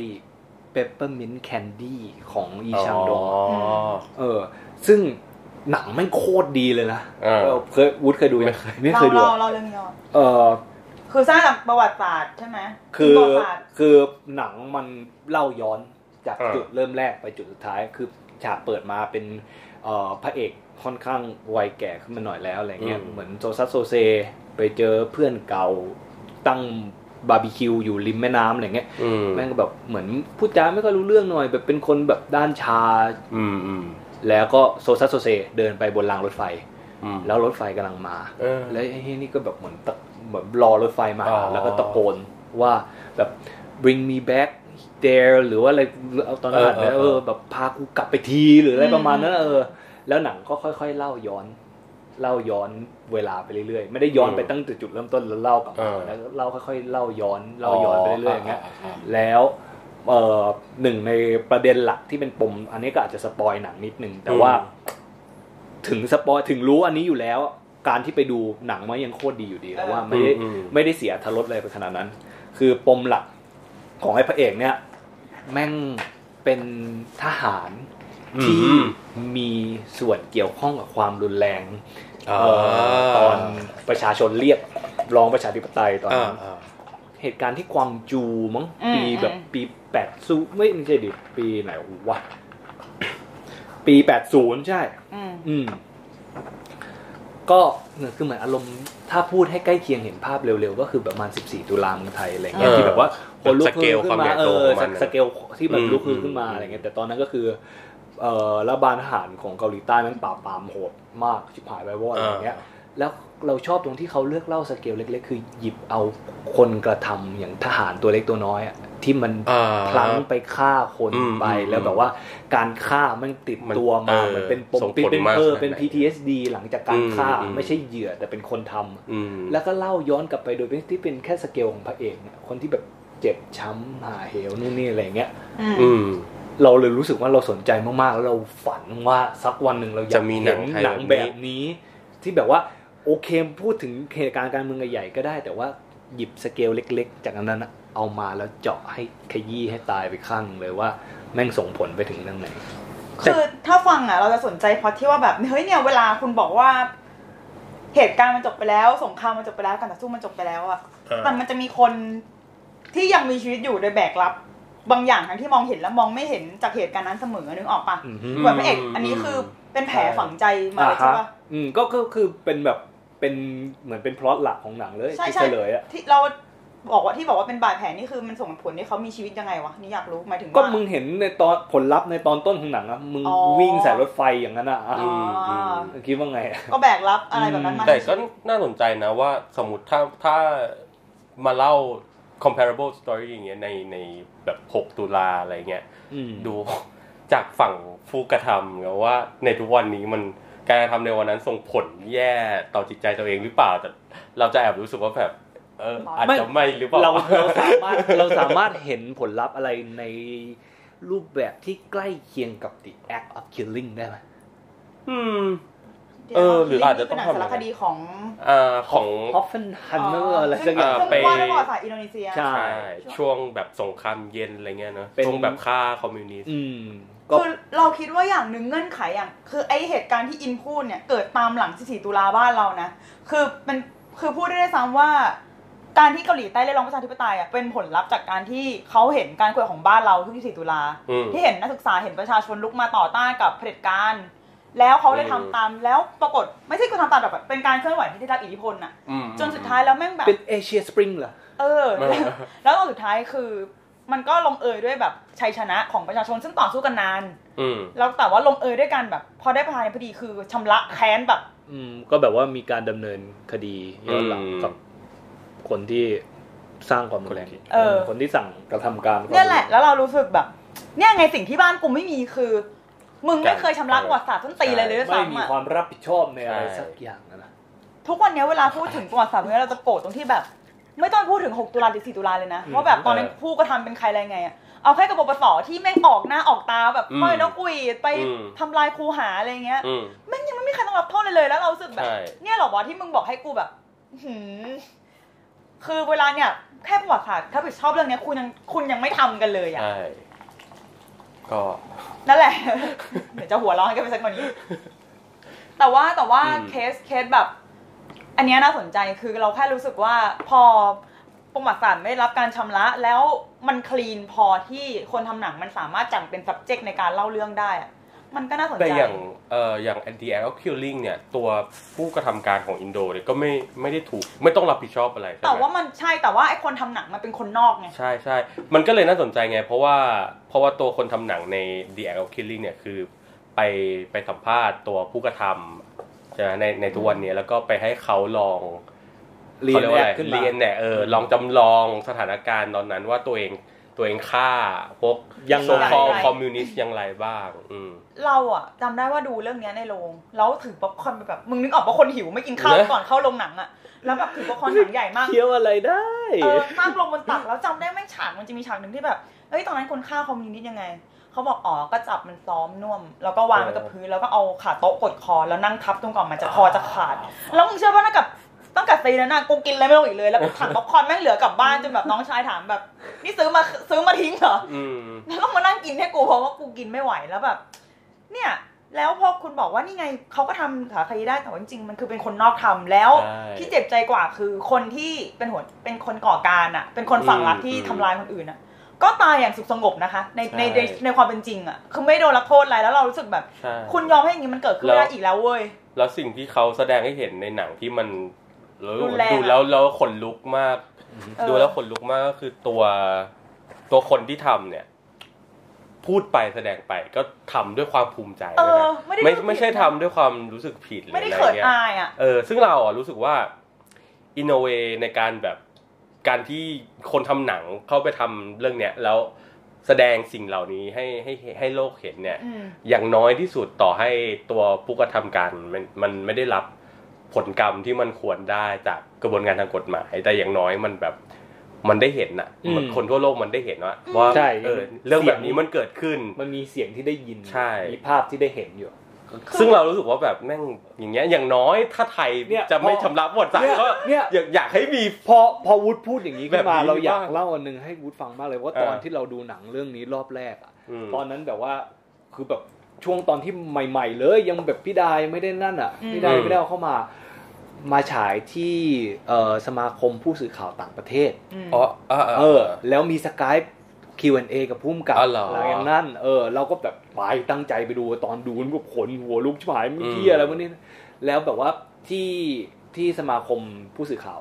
Peppermint Candy ของอีชางดง
อ๋อ
เออ ซึ่งหนังแม่งโคตรดีเลยนะ
อ่า
เออเคยวุฒิเคยดูยังไม่
เรา
เคยดู
เรา
อะ
เราเรื่องนี้ก่อน
เออ
คือสร้างจากประวัติศาสตร์ใช่ไหม
คือ
ประวัติศาสตร์
คือหนังมันเล่าย้อนจาก
อ่า
จุดเริ่มแรกไปจุดสุดท้าย คือฉากเปิดมาเป็นเอ่อพระเอกค่อนข้างวัยแก่ขึ้นมาหน่อยแล้วอะไรเงี้ย
อืม
เหมือนโซซัสโซเซไปเจอเพื่อนเก่าตั้ง บาร์บีคิวอยู่ริมแม่น้ำอะไรเงี้ย
อืม
แม่งก็แบบเหมือนพูดจาไม่ค่อยรู้เรื่องหน่อย แบบเป็นคนแบบด้านชา
อืมอืม
แล้วก็โซซัสโซเซเดินไปบนรางรถไฟ
อืม
แล้วรถไฟกำลังมา
เออ
แล้วไอ้เฮียนี่ก็แบบเหมือนตะแบบรอรถไฟมา
อ๋อ
แล้วก็ตะโกนว่าแบบ bring me back there หรือว่าอะไรเอาตอนนั้น
เออเออ
เออ แบบพากูกลับไปทีหรืออะไรประมาณนั้นเออ แล้วหนังก็ค่อย ๆ เล่าย้อน เล่าย้อนเวลาไปเรื่อยๆ ไม่ได้ย้อนไปตั้งแต่จุดเริ่มต้นแล้วเล่ากลับมาแล้วเล่าค่อยๆเล่าย้อนเล่าย้อนไปเรื่อยๆอย่างเงี้ยแล้วเอ่อหนึ่งในประเด็นหลักที่เป็นปม อันนี้ก็อาจจะสปอยหนังนิดนึงแต่ว่า ถึงสปอยถึงรู้อันนี้อยู่แล้ว การที่ไปดูหนังมันยังโคตรดีอยู่ดีแล้วว่าไม่ได้
อืมอืม
ไม่ได้เสียทรสอะไรไปขนาดนั้น คือปมหลักของไอ้พระเอกเนี่ย แม่งเป็นทหารที่มี ส่วนเกี่ยวข้องกับความรุนแรง
อ่า
เอ่อตอนประชาชนเรียกร้องประชาธิปไตยตอน
อ่า
นั้น
อ่า
เหตุการณ์ที่กวางจูมั้ง
อืม
ปีแบบ
อืม
ปีแปดศูนย์ไม่ไม่ใช่ดิปีไหนวะปีแปดศูนย์ใช่
อืม
อืมก็เนี่ยคือเหมือนอารมณ์ถ้าพูดให้ใกล้เคียงเห็นภาพเร็วๆ ก็คือประมาณ 14 ตุลาเมืองไทยอะไรเงี้ย
เออ
ที่แบบว่าคนลุก
สเก
ฮื
ล
อขึ้
ความ
น
ใหญ่
มาเอ
โต
อ
ของมัน
สเกลที่แบบ
อืม
ลุกฮือขึ้นมา
อืม
อะไรเงี้ยแต่ตอนนั้นก็คือ เอ่อรัฐบาลทหารของเกาหลีใต้มันปราบปรามโหดมากชิบหายไปวอดอะไรเงี้ยแล้วเราชอบตรงที่เขาเลือกเล่าสเกลเล็ก ๆ คือหยิบเอาคนกระทำอย่างทหารตัวเล็กตัวน้อยอะที่มัน
อ่า
พลั้งไปฆ่าคน
อืม
ไป
อืม
แล้วแบบว่าการฆ่ามันติด
มัน
ตัวมา
เออ
มันเป็นปม
ส่งผล
เป็น
มาก
เออ
ขนาดไหน
เป็น PTSD หลังจากการฆ่า
อืม
ไม่ใช่เหยื่อแต่เป็นคนทำ
อืม
แล้วก็เล่าย้อนกลับไปโดยที่เป็นแค่สเกลของพระเอกเนี่ยคนที่แบบเจ็บช้ำหาเหวนู่นนี่อะไรอย่างเงี้ย
อืม
อืม
เราเลยรู้สึกว่าเราสนใจมากๆ แล้วเราฝันว่าสักวันหนึ่งเราอยาก
จะมีหนั
เห็
ง
น
ไทย
หนัง
แบ
แบบบ
นี้
นี้ ที่แบบว่าโอเคพูดถึงเหตุการณ์การเมืองใหญ่ๆก็ได้ แต่ว่าหยิบสเกลเล็ก ๆ จากอันนั้นอะเอามาแล้วเจาะให้ขยี้ให้ตายไปข้างหนึ่งเลยว่าแม่งส่งผลไปถึงเรื่องไหน
คือถ้าฟังอะเราจะสนใจเพราะที่ว่าแบบเฮ้ยเนี่ยเวลาคุณบอกว่า เหตุการณ์มันจบไปแล้ว สงครามมันจบไปแล้วการต่อสู้มันจบไปแล้วอะ
เออ
แต่มันจะมีคนที่ยังมีชีวิตอยู่โดยแบกรับ บางอย่างทั้งที่มองเห็นและมองไม่เห็นจากเหตุการณ์นั้นเสมอนึกออกปะ
อือฮึ
เหมือนพระเอกอันนี้คือเป็นแผลฝังใจมาเลยใช่ปะ
อืมก็ก็คือเป็นแบบเป็นเหมือนเป็นพล็อตหลักของหนังเลย
ใช่
ที่
ใช่
เฉลยอะ
ที่เราบอกว่าที่บอกว่าเป็นบาดแผลนี่คือมันส่งผลให้เขามีชีวิตยังไงวะนี่อยากรู้หมายถึง
ก็
ว่า
มึงเห็นในตอนผลลัพธ์ในตอนต้นของหนังอะมึง
อ๋อ
วิ่งใส่รถไฟอย่างนั้นอะอะ
อ๋ออ
ม
คิดว่าไงอะ
ก็แบกรับอะไรแบบนั้นมา
แต่ก็น่าสนใจนะว่าสมมติถ้าถ้ามาเล่า comparable story อย่างเงี้ยในในแบบ 6 ตุลาอะไรเงี้ย
อืม
ดูจากฝั่งผู้กระทำไงว่าในทุกวันนี้มันการกระทำในวันนั้นส่งผลแย่ต่อจิตใจตัวเองหรือเปล่า แต่เราจะแอบรู้สึกว่าแบบเอออาจจะไม่หรือเปล่า
เราเราสามารถเราสามารถเห็นผลลัพธ์อะไรในรูปแบบที่ใกล้เคียงกับ the act of killing ได้ไหม
อืม เออ หรืออาจจะต้อง
เป็นหนั
ทำ
สารคดีของ
อ่าของ
ฮอฟเฟนฮันเนอร์อะไรสั
ซึ่
ก
ง
อย่าง
ซึ่ง
ไป
ว่าด้วยประวัติศาสตร์อินโดนีเซีย
ใช่
ใช่ช่วงแบบสงครามเย็นอะไรเงี้ยเนอะ
เป็น
ช่วงแบบฆ่าคอมมิวนิสต์
อืมก็
คือเราคิดว่าอย่างหนึ่งเงื่อนไขอย่าง คือไอเหตุการณ์ที่อินพูดเนี่ยเกิดตามหลัง14ตุลาบ้านเรานะคือเป็นคือพูดได้ด้วยซ้ำว่าการที่เกาหลีใต้เรียกร้องประชาธิปไตยอะเป็นผลลัพธ์จากการที่เขาเห็นการเคลื่อนของบ้านเราทุก14ตุลา
อืม
ที่เห็นนักศึกษาเห็นประชาชนลุกมาต่อต้านกับเผด็จการ แล้วเขาเลย
อืม
ทำตาม แล้วปรากฏไม่ใช่การทำตามแบบ เป็นการเคลื่อนไหวที่ได้รับอิทธิพลน่ะ
อืม
จนสุดท้ายแล้วแม่งแบบ
เป็นเอเชียสปริงเหรอ
เออ
เออ
แล้วตอนสุดท้ายคือมันก็ลงเอยด้วยแบบชัยชนะของประชาชนซึ่งต่อสู้กันนาน
อืม
แล้วแต่ว่าลงเอยด้วยกันแบบ พอได้ประธานาธิบดีคือชำระแค้นแบบ
อืม ก็แบบว่ามีการดำเนินคดีย้อนหลัง
อืม
กับคนที่สร้างความรุนแรง
เออ
คนที่สั่งกระทำการความ
เนี่ยแหละแล้วเรารู้สึกแบบ เนี่ยไงสิ่งที่บ้านกูไม่มีคือ มึงไม่เคยชำระ
การ
ประวัติศาสตร์ต้นตีเลยเลยด้วย
ไม่มี
ซ้ำอะ
ความรับผิดชอบในอะไร
ใช่
สักอย่างนะนะ
ทุกวันเนี้ยเวลาพูดถึงประวัติศาสตร์เนี่ยเราจะโกรธตรงที่แบบ ไม่ต้องพูดถึง 6 ตุลาหรือ 4 ตุลาเลยนะ
อืม
ว่าแบบตอนนั้นผู้กระทำเป็นใครอะไรไงอะเอาแค่กบปปสที่แม่งออกหน้าออกตาแบบ
อืม
ปล่อยนกหวีดไป
อืม
ทำลายคูหาอะไรเงี้ย
อืม
แม่งยังไม่มีใครต้องรับโทษเลยเลยแล้วเรารู้สึกแบบ
ใช่
เนี่ยเหรอวะที่มึงบอกให้กูแบบหืมคือเวลาเนี่ยแค่ประวัติศาสตร์ถ้าผิดชอบเรื่องเนี้ยคุณยังคุณยังไม่ทำกันเลยอะ
ใช่ ก็
นั่นแหละ เดี๋ยวจะหัวเร้อนกันไปสักกว่านี้ แต่ว่าแต่ว่า
อืม
เคสเคสแบบ อันเนี้ยน่าสนใจคือเราแค่รู้สึกว่าพอประวัติศาสตร์ไม่ได้รับการชำระ แล้วมันคลีนพอที่คนทำหนังมันสามารถจัดเป็น subject ในการเล่าเรื่องได้อะ มันก็น่าสนใจ
แต่อย่างเอ่ออย่าง anti air killing เนี่ย ตัวผู้กระทำการของอินโดเนี่ยก็ไม่ไม่ได้ถูกไม่ต้องรับผิดชอบอะไรใช่ไหม
แต่ว่ามันใช่แต่ว่าไอ้คนทำหนังมันเป็นคนนอกไง
ใช่ใช่มันก็เลยน่าสนใจไง เพราะว่าเพราะว่าตัวคนทำหนังใน The Act of Killing เนี่ยคือไปไปสัมภาษณ์ตัวผู้กระทำใช่ไหมในในทุกวันนี้แล้วก็ไปให้เขาลอง
เรีย
เขา
น
เรียกว่า
แอ
อะไร
คขึ้นมา
เรียนเนี่ยเออลองจำลองสถานการณ์ตอนนั้นว่าตัวเอง ตัวเองฆ่าพวก
ยังไง
so-called คอมมิวนิสต์ยังไรบ้าง อืม
เราอะจำได้ว่าดูเรื่องเนี้ยในโรงแล้วถือป๊อปคอร์นไปแบบมึงนึกออกปะคนหิวไม่กินข้าว
เหรอ
ก่อนเข้าโรงหนังอะแล้วแบบถือป๊อปคอร์นหนังใหญ่มาก
เคี้ยวอะไรได้
เออตั้งลงบนตักแล้วจำได้ไม่ฉากมันจะมีฉากหนึ่งที่แบบเอ้ยตอนนั้นคนฆ่าคอมมิวนิสต์ยังไงเขาบอกอ๋อก็จับมันซ้อมน่วม แล้วก็วางไว้กับพื้นแล้วก็เอาขาโต๊ะกดคอแล้วนั่งทับตรงก่อนมันจะคอจะขาด แล้วมึงเชื่อป่ะตั้งแต่ ตั้งแต่ซีนนั้นน่ะกูกินอะไรไม่ลงอีกเลย แล้วถังป๊อปคอร์นแม่งเหลือกลับบ้านจนแบบน้องชายถามแบบ นี่ซื้อมาซื้อมาทิ้งเหรอ
อืม
แล้วต้องมานั่งกินให้กูเพราะว่ากูกินไม่ไหวแล้วแบบ เนี่ยแล้วพอคุณบอกว่านี่ไงเขาก็ทำสารคดีได้แต่ว่าจริงๆมันคือเป็นคนนอกทำแล้ว
ใช่
ที่เจ็บใจกว่าคือคนที่เป็นหัวเป็นคนก่อการอะ เป็นคนฝั่งรัฐที่
อืม
ทำลายคนอื่นอะ ก็ตายอย่างสุขสงบนะคะ ในใน
ใช่
ในในความเป็นจริงอะคือไม่โดนรับโทษอะไรแล้วเรารู้สึกแบบ
ใช่
คุณยอมให้อย่างนี้มันเกิดขึ้นไม่ได้อีกแล้วเว้ย
แล้วสิ่งที่เขาแสดงให้เห็นในหนังที่มัน
รุนแรงอะ
ดูแล้วแล้วขนลุกมาก
เออ
ดูแล้วขนลุกมากก็คือตัวตัวคนที่ทำเนี่ย พูดไปแสดงไปก็ทำด้วยความภูมิใจ
เอ
ด้วย
อ
นะ
ไม่ได้
ไม่
รู้สึก
ไม่ใช่
ผิด
ทำด้วยความรู้สึกผิดหรือ
ไม่ได้
อะไร
เขิน
เงี้ย
อายอะ
เออซึ่งเราอะรู้สึกว่าอินโนเวในการแบบการที่คนทำหนังเข้าไปทำเรื่องเนี้ยแล้วแสดงสิ่งเหล่านี้ให้ให้ให้โลกเห็นเนี่ย
อืม
อย่างน้อยที่สุดต่อให้ตัวผู้กระทำการมันมันไม่ได้รับ ผลกรรมที่มันควรได้จากกระบวนการทางกฎหมาย แต่อย่างน้อยมันแบบมันได้เห็นน่ะ
อืม
คนทั่วโลกมันได้เห็นว่าว่า
ใช่
เออเรื่องแบบนี้มันเกิดขึ้น
มันมีเสียงที่ได้ยิน
ใช่
มีภาพที่ได้เห็นอยู่
ซึ่งเรารู้สึกว่าแบบแม่งอย่างเงี้ยอย่างน้อยถ้าไทย
เนี่ย
จะไม่
พอ
ชำระประวัติศาสต
เนี่ย
ร์ก็
เนี่ย
อยากอยากให้มี
พอพอวุฒิพูดอย่างนี้ขึ้นมา
แบบนี้
เราอยาก
บ้าง
เล่าอันหนึงให้วุฒิฟังมากเลยว่า
เออ
ตอนที่เราดูหนังเรื่องนี้รอบแรกอะ
อืม
ตอนนั้นแบบว่าคือแบบ ช่วงตอนที่ใหม่ ๆ เลยยังแบบพี่ดายไม่ได้นั่นอะ
อืม
พี่ดายไม่ได้เอาเข้ามา มาฉายที่เอ่อสมาคมผู้สื่อข่าวต่างประเทศ
อืม
อ๋อเออ
เออ แล้วมีสกาย Q&A กับพุ่มกับ
อ๋อเหรอ
อะไรอย่างนั้นเออเราก็แบบไปตั้งใจไปดูตอนดูมันก็ขนหัวลุกชิบหายไม่
อืม
เที่ยอะไรวะเนี่ยแล้วแบบว่าที่ที่สมาคมผู้สื่อข่าว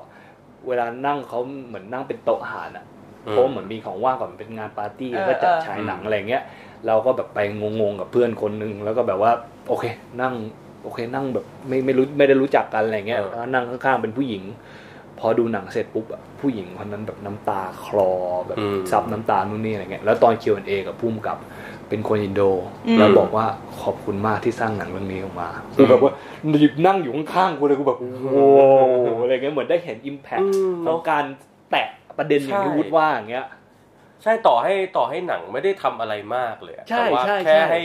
เวลานั่งเขาเหมือนนั่งเป็นโต๊ะอาหารอะเพราะว่าเหมือนมีของว่างก่อนเป็นงานปาร์ตี้
เออ
แล้วก็จัด
เออ
ฉายหนังอะไรเงี้ย เราก็แบบไปงงๆกับเพื่อนคนนึงแล้วก็แบบว่าโอเค นั่งโอเคนั่งแบบไม่ไม่รู้ไม่ได้รู้จักกันอะไรเงี้ย
เออ
แล้วนั่งข้างๆเป็นผู้หญิง พอดูหนังเสร็จปุ๊บอะผู้หญิงคนนั้นแบบน้ำตาคลอแบบ
อืม
ซับน้ำตานู่นนี่อะไรเงี้ยแล้วตอน Q&A กับพุ่มกับเป็นคนอินโด
อืม
แล้วบอกว่าขอบคุณมากที่สร้างหนังเรื่องนี้ออกมาคือแบบว่าหยิบนั่งอยู่ข้างๆกูเลยกูแบบโว้อะไรเงี้ยเหมือนได้เห็นอิมแพค
อืม
ของการแตะประเด็นอย่างที่
ใช่
วุฒิว่าอย่างเงี้ย
ใช่ต่อให้ต่อให้หนังไม่ได้ทำอะไรมากเลยอะ
ใช่
แต่ว่า
ใช่
แค่
ใช่
ให้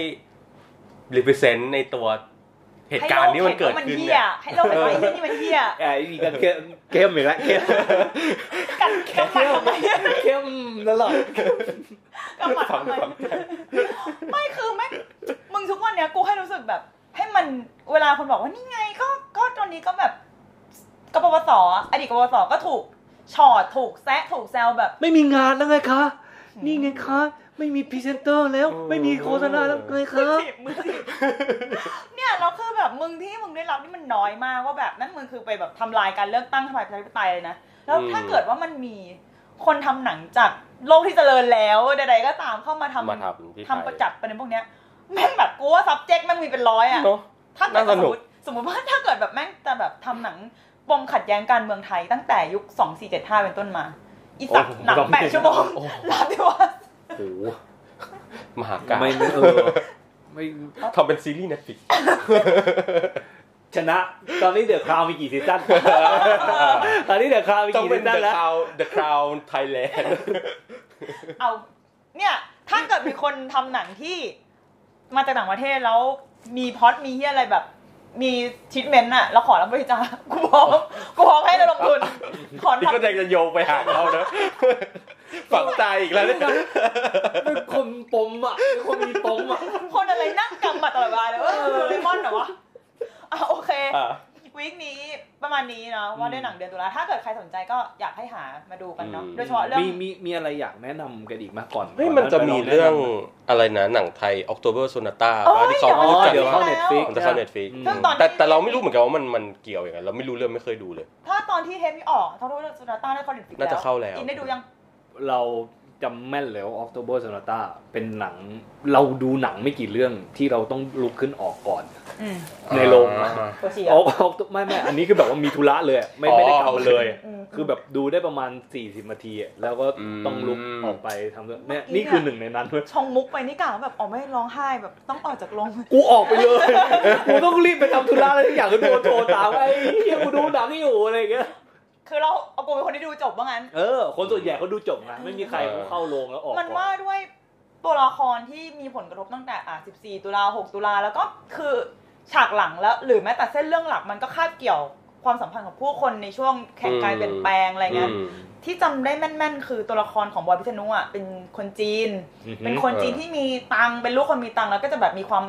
represent ในตัวเหตุการณ์ที่มันเกิดขึ้นเนี่ย
ให้โลกเห็นว่าไอ้เหี้ยนี่มันเหี้ย
ไอ้นี่กันเข้มเข้มอีกแล้วเข้ม
กันกำหมัดทำไม
เข้มตลอด
กำหมัด
ฟัง
ทำไม
ฟัง
ไม่คือแม่งมึงทุกวันเนี้ยกูให้รู้สึกแบบ ให้มันเวลาคนบอกว่านี่ไงก็ก็ตอนนี้ก็แบบกปปสอดีตกปปสก็ถูกฉอดถูกแซะถูกแซวแบบ
ไม่มีงานแล้วไงคะ นี่ไงคะไม่มีพรีเซนเตอร์แล้ว
โอ้
ไม่มีโฆษณาแล้วไงคะ
มือสิบมือสิบเนี่ยเราคือแบบมึงที่มึงได้รับนี่มันน้อยมากว่าแบบนั่นมึงคือไปแบบทำลายการเลือกตั้งทำลายประชาธิปไตยเลยนะแล้วถ้าเกิดว่ามันมีคนทำหนังจากโลกที่เจริญแล้วใดๆก็ตามเข้ามาทำ
มาทำที่ไทย
ทำประจักษ์ประเด็นพวกเนี้ยแม่งแบบกูว่า subject แม่งมีเป็นร้อยอะ
เนาะ
ถ้าเกิด
น่า
ส
ส
ม
นุ
ม
ก
ติสมมติว่าถ้าเกิดแบบแม่งจะแบบทำหนังปมขัดแย้งการเมืองไทยตั้งแต่ยุค 2475 เป็นต้นมา อีสัตว์หนังแปดชั่วโมงลาดิวะ
โอ้โห
มหากาพย์
ไม่ไม่เออไม่
ทำเป็นซีรีส์ Netflix
ชนะตอนนี้ The Crown มีกี่ซีซั่นตอนนี้เดอะคราวมี
ต้อง
กี่
เป็
ซี
น
ซั่น
The
แล้ว
Crown The Crown Thailand
เอา เนี่ยถ้าเกิดมีคนทำหนังที่มาจากต่างประเทศแล้วมีพล็อดมีเฮียอะไรแบบ มีทิทเมนต์อะแล้วขอรับบริจาคกูพร้อมกูพร้อมให้ระดมทุนขอ
นี่ก็
ทำ
ยังจะโยงไปหาเขานะฝังใจอีกแล้วเนี่ย
เป็นคนปมอะเป็นคนมีปมอะ
คนอะไรนั่งกำมาตลอดเวลาเลยว่าโดเรมอนเหรอวะอะโอเค
อะ
วีคนี้ประมาณนี้เนาะว่าด้วยหนังเดือนตุลาถ้าเกิดใครสนใจก็อยากให้หามาดูกันเนาะ
อืม
โดยเฉพาะเรื่อง
มีมีมีอะไรอยากแนะนำกันอีกไหมก่อน
เฮ้ย
ก่
มันจะมี
ไปล
เรื่อง
แนะน
อะไรนะหนังไทย October Sonata
โอ้ย
ว่าที่เขาำ
อ๋
พูด
อ
กัน
เดี๋ยวเข้า
ว่า
เน็ตฟิก
มันจะเข้า Netflix
ซึ่งตอน
แต่แต่เราไม่รู้เหมือนกันว่ามันมันเกี่ยวยังไงเราไม่รู้เรื่องไม่เคยดูเลย
ถ้าตอนที่เทปนี้ออกเขารู้ว่าสุดาต้าได้คอร์ดิฟิก
น่าจะเข้าแล้ว
อินได้ดูยัง
เรา จำแม่นเลยว่า October Sonata เป็นหนังเราดูหนังไม่กี่เรื่องที่เราต้องลุกขึ้นออกก่อน
อืม
ในโรง
อ่า
ตัวเสีย
อ๋อไม่ไม่อันนี้คือแบบว่ามีธุระเลยอะไม่ไม่ได้กลับมาเลย
อืม
คือแบบดูได้ประมาณ 40นาทีอะแล้วก็ต้องลุกออกไปทำเรื่องเนี่ย
เมื่อกี้
นี่คือหนึ่งในนั้นเว้ย
ชงมุกไปนี่กล่าวว่าแบบออกไม่ร้องไห้แบบต้องออกจากโรง
กูออกไปเลย กูต้องรีบไปทำธุระอะไรทุกอย่างคือโทรโทรตามไอ้เฮียกูดูหนังอยู่อะไรอย่างเงี้ย
คือเราเอากูเป็นคนที่ดูจบว่างั้น
เออ คนส่วนใหญ่เขาดูจบนะไม่มีใครเขาเข้าโรงแล้วออก
มัน
ก่อ
ว่าด้วยตัวละครที่มีผลกระทบตั้งแต่อะ14 ตุลา6ตุลาแล้วก็คือฉากหลังแล้ว หรือแม้แต่เส้นเรื่องหลักมันก็คาบเกี่ยวความสัมพันธ์ของผู้คนในช่วงแข่งการเปลี่ยนแปลงอะไรเงี้ย
อืม
ที่จำได้แม่นๆ คือตัวละครของบอยพิษณุอะเป็นคนจีน
อือหือ
เป็นคนจีน
เออ
ที่มีตังค์เป็นลูกคนมีตังค์แล้วก็จะแบบมีความ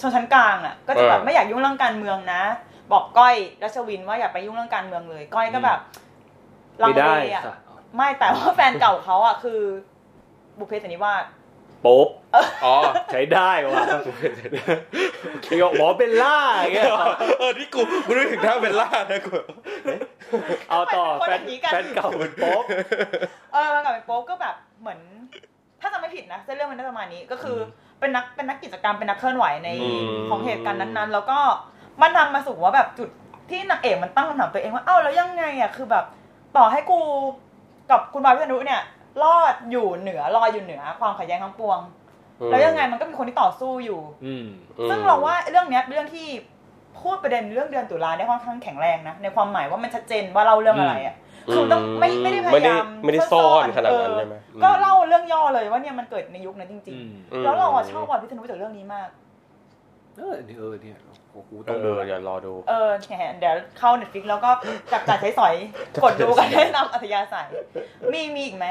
ชนชั้นกลางอะก็จะแบบ
เออ
ไม่อยากยุ่งเรื่องการเมืองนะ บอกก้อยรัชวินว่าอย่าไปยุ่งเรื่องการเมืองเลย ก้อยก็แบบลัง
ไม่
เล
ได้
อะ
ค่ะ
ไม่แต่ว่าแฟนเก่าเขาอะคือ บุพเพสันนิวาส
โป๊บ
อ๋อ
ใช้ได้ว่ะเกี่ยวหมอเบลล่าอย่างเงี้ย
เออนี่กูกูนึกถึงท่าเบลล่านะกู
เอาต่อ
คน
แฟ
อนย่างนี้กัน
แฟนเก่าเป็นโป๊บ
เออมันกับเป็นโป๊ปก็แบบเหมือน ถ้าจำไม่ผิดนะเส้นเรื่องมันน่าจะประมาณนี้ก็คืออเป็นนักเป็นนักกิจกรรมเป็นนักเคลื่อนไหวใน
อืม
ของเหตุการณ์นั้นๆ แล้วก็ มันนำมาสู่ว่าแบบจุดที่นางเอกมันตั้งคำถามตัวเองว่าเอ้าแล้วยังไงอะคือแบบต่อให้กูกับคุณบอยพิษณุเนี่ย รอดอยู่เหนือลอยอยู่เหนือ ความขัดแย้งทั้งปวง แล้วยังไงมันก็มีคนที่ต่อสู้อยู่
อืม
ซึ่งเราว่าเรื่องเนี้ยเป็นเรื่องที่พูดประเด็นเรื่องเดือนตุลาได้ค่อนข้างแข็งแรงนะในความหมายว่ามันชัดเจนว่าเล่าเรื่องอะไรอะคือต้องไม่ไม่ได้พ
ไม่
ยา
ได้
ยาม
ไม่ได้ซ่อนขนาดนั้น
เออ
ใช่ไหม
ก็เล่าเรื่องย่อเลยว่าเนี่ยมันเกิดในยุคนั้นจริง
อืม
อืม
ๆแล้วเราอะชอบบอยพิษณุจากเรื่องนี้มาก
เออนี่เออเนี่ย โอ้โห
เอ
ต้อง
อ
ดู
เดี๋ยวรอดู
เออแหมเดี๋ยวเข้าเน็ตฟิกแล้วก็จับจ่ายใช้สอย กดดูกันได้นำอัธยาศัย มีมีอีกไหม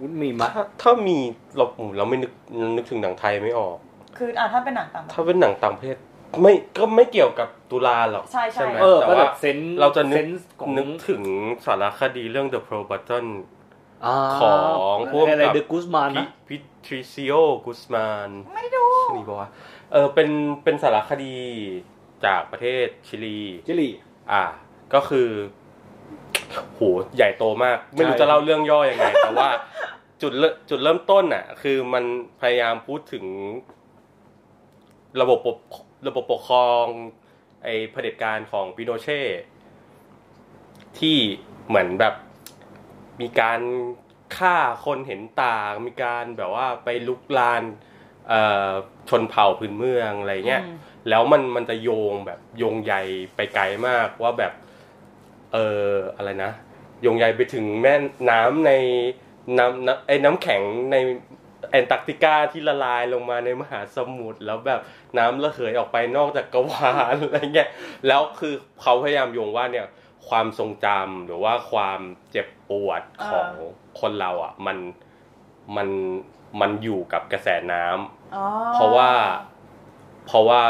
วุ้นมีมะ
ถ้าถ้ามีเราเราไม่นึกนึกถึงหนังไทยไม่ออก
คืออะถ้าเป็นหนังต่างประเท
ถ้า
ศ
เป็นหนังต่างประเทศไม่ก็ไม่เกี่ยวกับตุลาหรอก
ใช่ใช่
ไหม
เออ
แต่
ก็แบ
ว่า
บเซนส์
เราจะนึ
เซ
ก
นส์ของ
นึกถึงสารคดีเรื่อง The Pro Button าของพวก
อะไร
กับ
เดอะกูสมานนะ
พิทริซิโอกุสมาน
ไม่ได้ดู
ชิ ลีบอกว่าเออเป็นเป็นสารคดีจากประเทศชิลี
จิลี
อ่า ก็คือโหใหญ่โตมาก ไม่รู้
ใช่
จะเล่าเรื่องย่อยังไง แต่ว่าจุดเริ่มจุดเริ่มต้นน่ะ คือมันพยายามพูดถึง ระบบปกระบบปกครอง ไอ้เผด็จการของปิโนเช่ที่เหมือนแบบมีการฆ่าคนเห็นต่าง มีการแบบว่าไปลุกลานเอ่อ ชนเผ่าพื้นเมืองอะไรเงี้ย
อืม
แล้วมันมันจะโยงแบบโยงใยไปไกลมากว่าแบบเอออะไรนะโยงใยไปถึงแม่น้ำในน้ำน้ำไอ้น้ำแข็งในแอนตาร์กติกาที่ละลายลงมาในมหาสมุทรแล้วแบบน้ำระเหยออกไปนอกจากกรวาลอะไรเงี้ยแล้วคือเขาพยายามโยงว่าเนี่ยความทรงจำหรือว่าความเจ็บปวดของคนเราอะ มันมัน มันอยู่กับกระแสน้ำ
อ๋อ
เพราะว่าเพราะว่า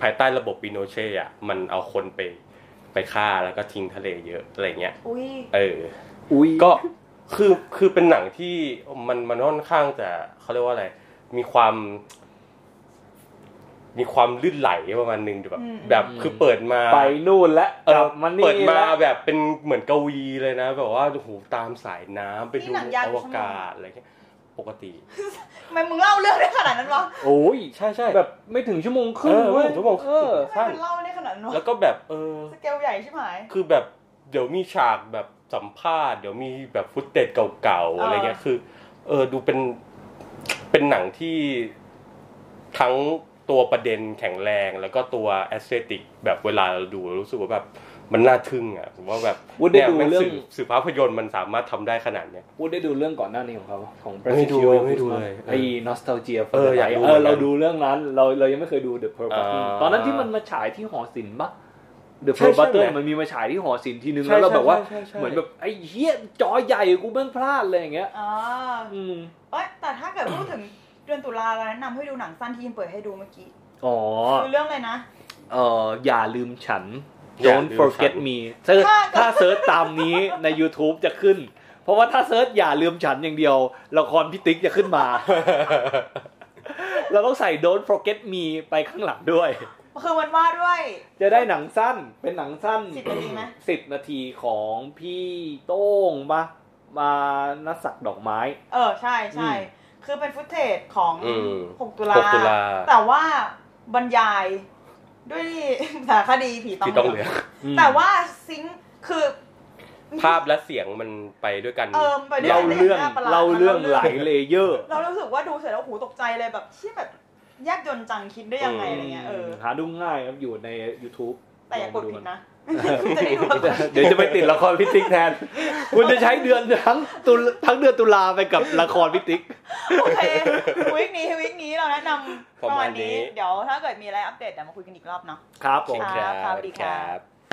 ภายใต้ระบบปิโนเช่อะมันเอาคนไปไปฆ่าแล้วก็ทิ้งทะเลเยอะอะไรเงี้ย
อุ้ย
เออ
อุ้ย
ก็คือคือเป็นหนังที่มันมันค่อนข้างจะเขาเรียกว่าอะไร มีความ มีความลื่นไหลประมาณหนึงแบบ แบบคือเปิดมา
ไปนู่นและ
เอก
ลั
อบ
มานี่
เปิดมา
แล้ว
แบบเป็นเหมือนกวีเลยนะ แบบว่าโอ้โหตามสายน้ำไป
นี่
ดู
หนังยาว
อ
กี่
ว
ชั่วโมง
กาศอะไรเงี้ย ปกติ
ทำไมมึงเล่าเรื่องได้ขนาดนั้นวะ
โอ้ย
ใช่ใช่
แบบไม่ถึงชั่วโมงครึ่ง
เออไม่
เว้ย
ถึงชั่วโมงครึ่ง
เออ
ทำไมมันเล่าได้ขนาดนั้นวะ
แล้วก็แบบเออ
สเกลใหญ่ใช่ไหม
คือแบบเดี๋ยวมีฉากแบบสัมภาษณ์ เดี๋ยวมีแบบฟุตเต็จเก่าๆอะไรเงี้ยคือ เออดูเป็นเป็นหนังที่ทั้งตัวประเด็นแข็งแรง แล้วก็ตัว aesthetic แบบเวลาเราดูเรารู้สึกว่าแบบ มันน่าทึ่งอะผมว่าแบบ
วุฒิได้
เนี่ย
ดู
แม่ง
เรื่อง
สื่อสื่อภาพยนตร์มันสามารถทำได้ขนาดเนี้ย
พูดได้ดูเรื่องก่อนหน้านี้ของเขาของ
ไม่ดู
Patricio
ไม่ดูเลย
ไอ้ Nostalgia for
เออ
the
อยาก
Light
ดู
เออ
เหมือนกัน
เราดูเรื่องนั้น เราเรายังไม่เคยดู The Pearl
อ่า
Button ตอนนั้นที่มันมาฉายที่หอศิลป์ปะ The
ใช่
Pearl
ใช่
Button
ไหม
มันมีมาฉายที่หอศิลป์ทีนึง
ใช่
แล้วเราแบบว่า
ใช่ใช่ใช่
เหมือนแบบไอ้เหี้ยจอใหญ่กูแม่งพลาดเลยอย่างเงี้ย
อ่า
อืม
เอ้ยแต่ถ้าเกิดพูดถึงเดือนตุลาเราแนะนำให้ดูหนังสั้นที่ยินเปิดให้ดูเมื่อกี้
อ๋อ
คือเรื่องอะไรนะ
เอออย่าลืมฉัน
อย่า
Don't
ลืม
forget
ฉัน
me search
ถ้า
ถ้า search ตามนี้ใน YouTube จะขึ้น เพราะว่าถ้า search อย่าลืมฉันอย่างเดียว ละครพี่ติ๊กจะขึ้นมา เราต้องใส่ Don't forget me ไปข้างหลังด้วย
คือมันว่าด้วย
จะได้หนังสั้นเป็นหนังสั้น
สิบนาทีไหม
สิบนาทีของพี่โต้งปะมานัสักดอกไม้
เออใช่ใช่
อืม
คือเป็นฟุตเทจของ
อืม
6ตุลา
6ตุลา
แต่ว่าบรรยาย ด้วยสารคดีผีตอง
ที่ต้อง
เห
เห
ลื
ลื
อ
อง
แต่ว่าซิงค์คือ
ภาพและเสียงมันไปด้วยกัน
เออไปด้วย
เล่า
กัน
เรื่อง
หน้ประหลด
เล่าเรื่อง
มัน
หลายเลเยอร์
เรารู้สึกว่าดูเสร็จแล้วโอ้โหตกใจเลยแบบเชี่ยแบบยากจนจังคิดได้ยังไงอะไรเงี้ยเออ
หาดูง่ายครับอยู่ใน YouTube
แต่อย่ากด
ลง
ผิด
มา
นะ จะได้ดูละคร
เดี๋ยวจะไปติดละครพิติ๊กแทน คุณจะใช้เดือนทั้งตุลทั้งเดือนตุลาไปกับละครพิติ๊ก
โอเควิกนี้วิกนี้เราแนะนำ
ประมาณนี้
เดี๋ยวถ้าเกิดมีอะไรอัปเดตเดี๋ยวมาคุยกันอีกรอบเนาะ
ครับผม
ครับสวัสดีครับ
ครับ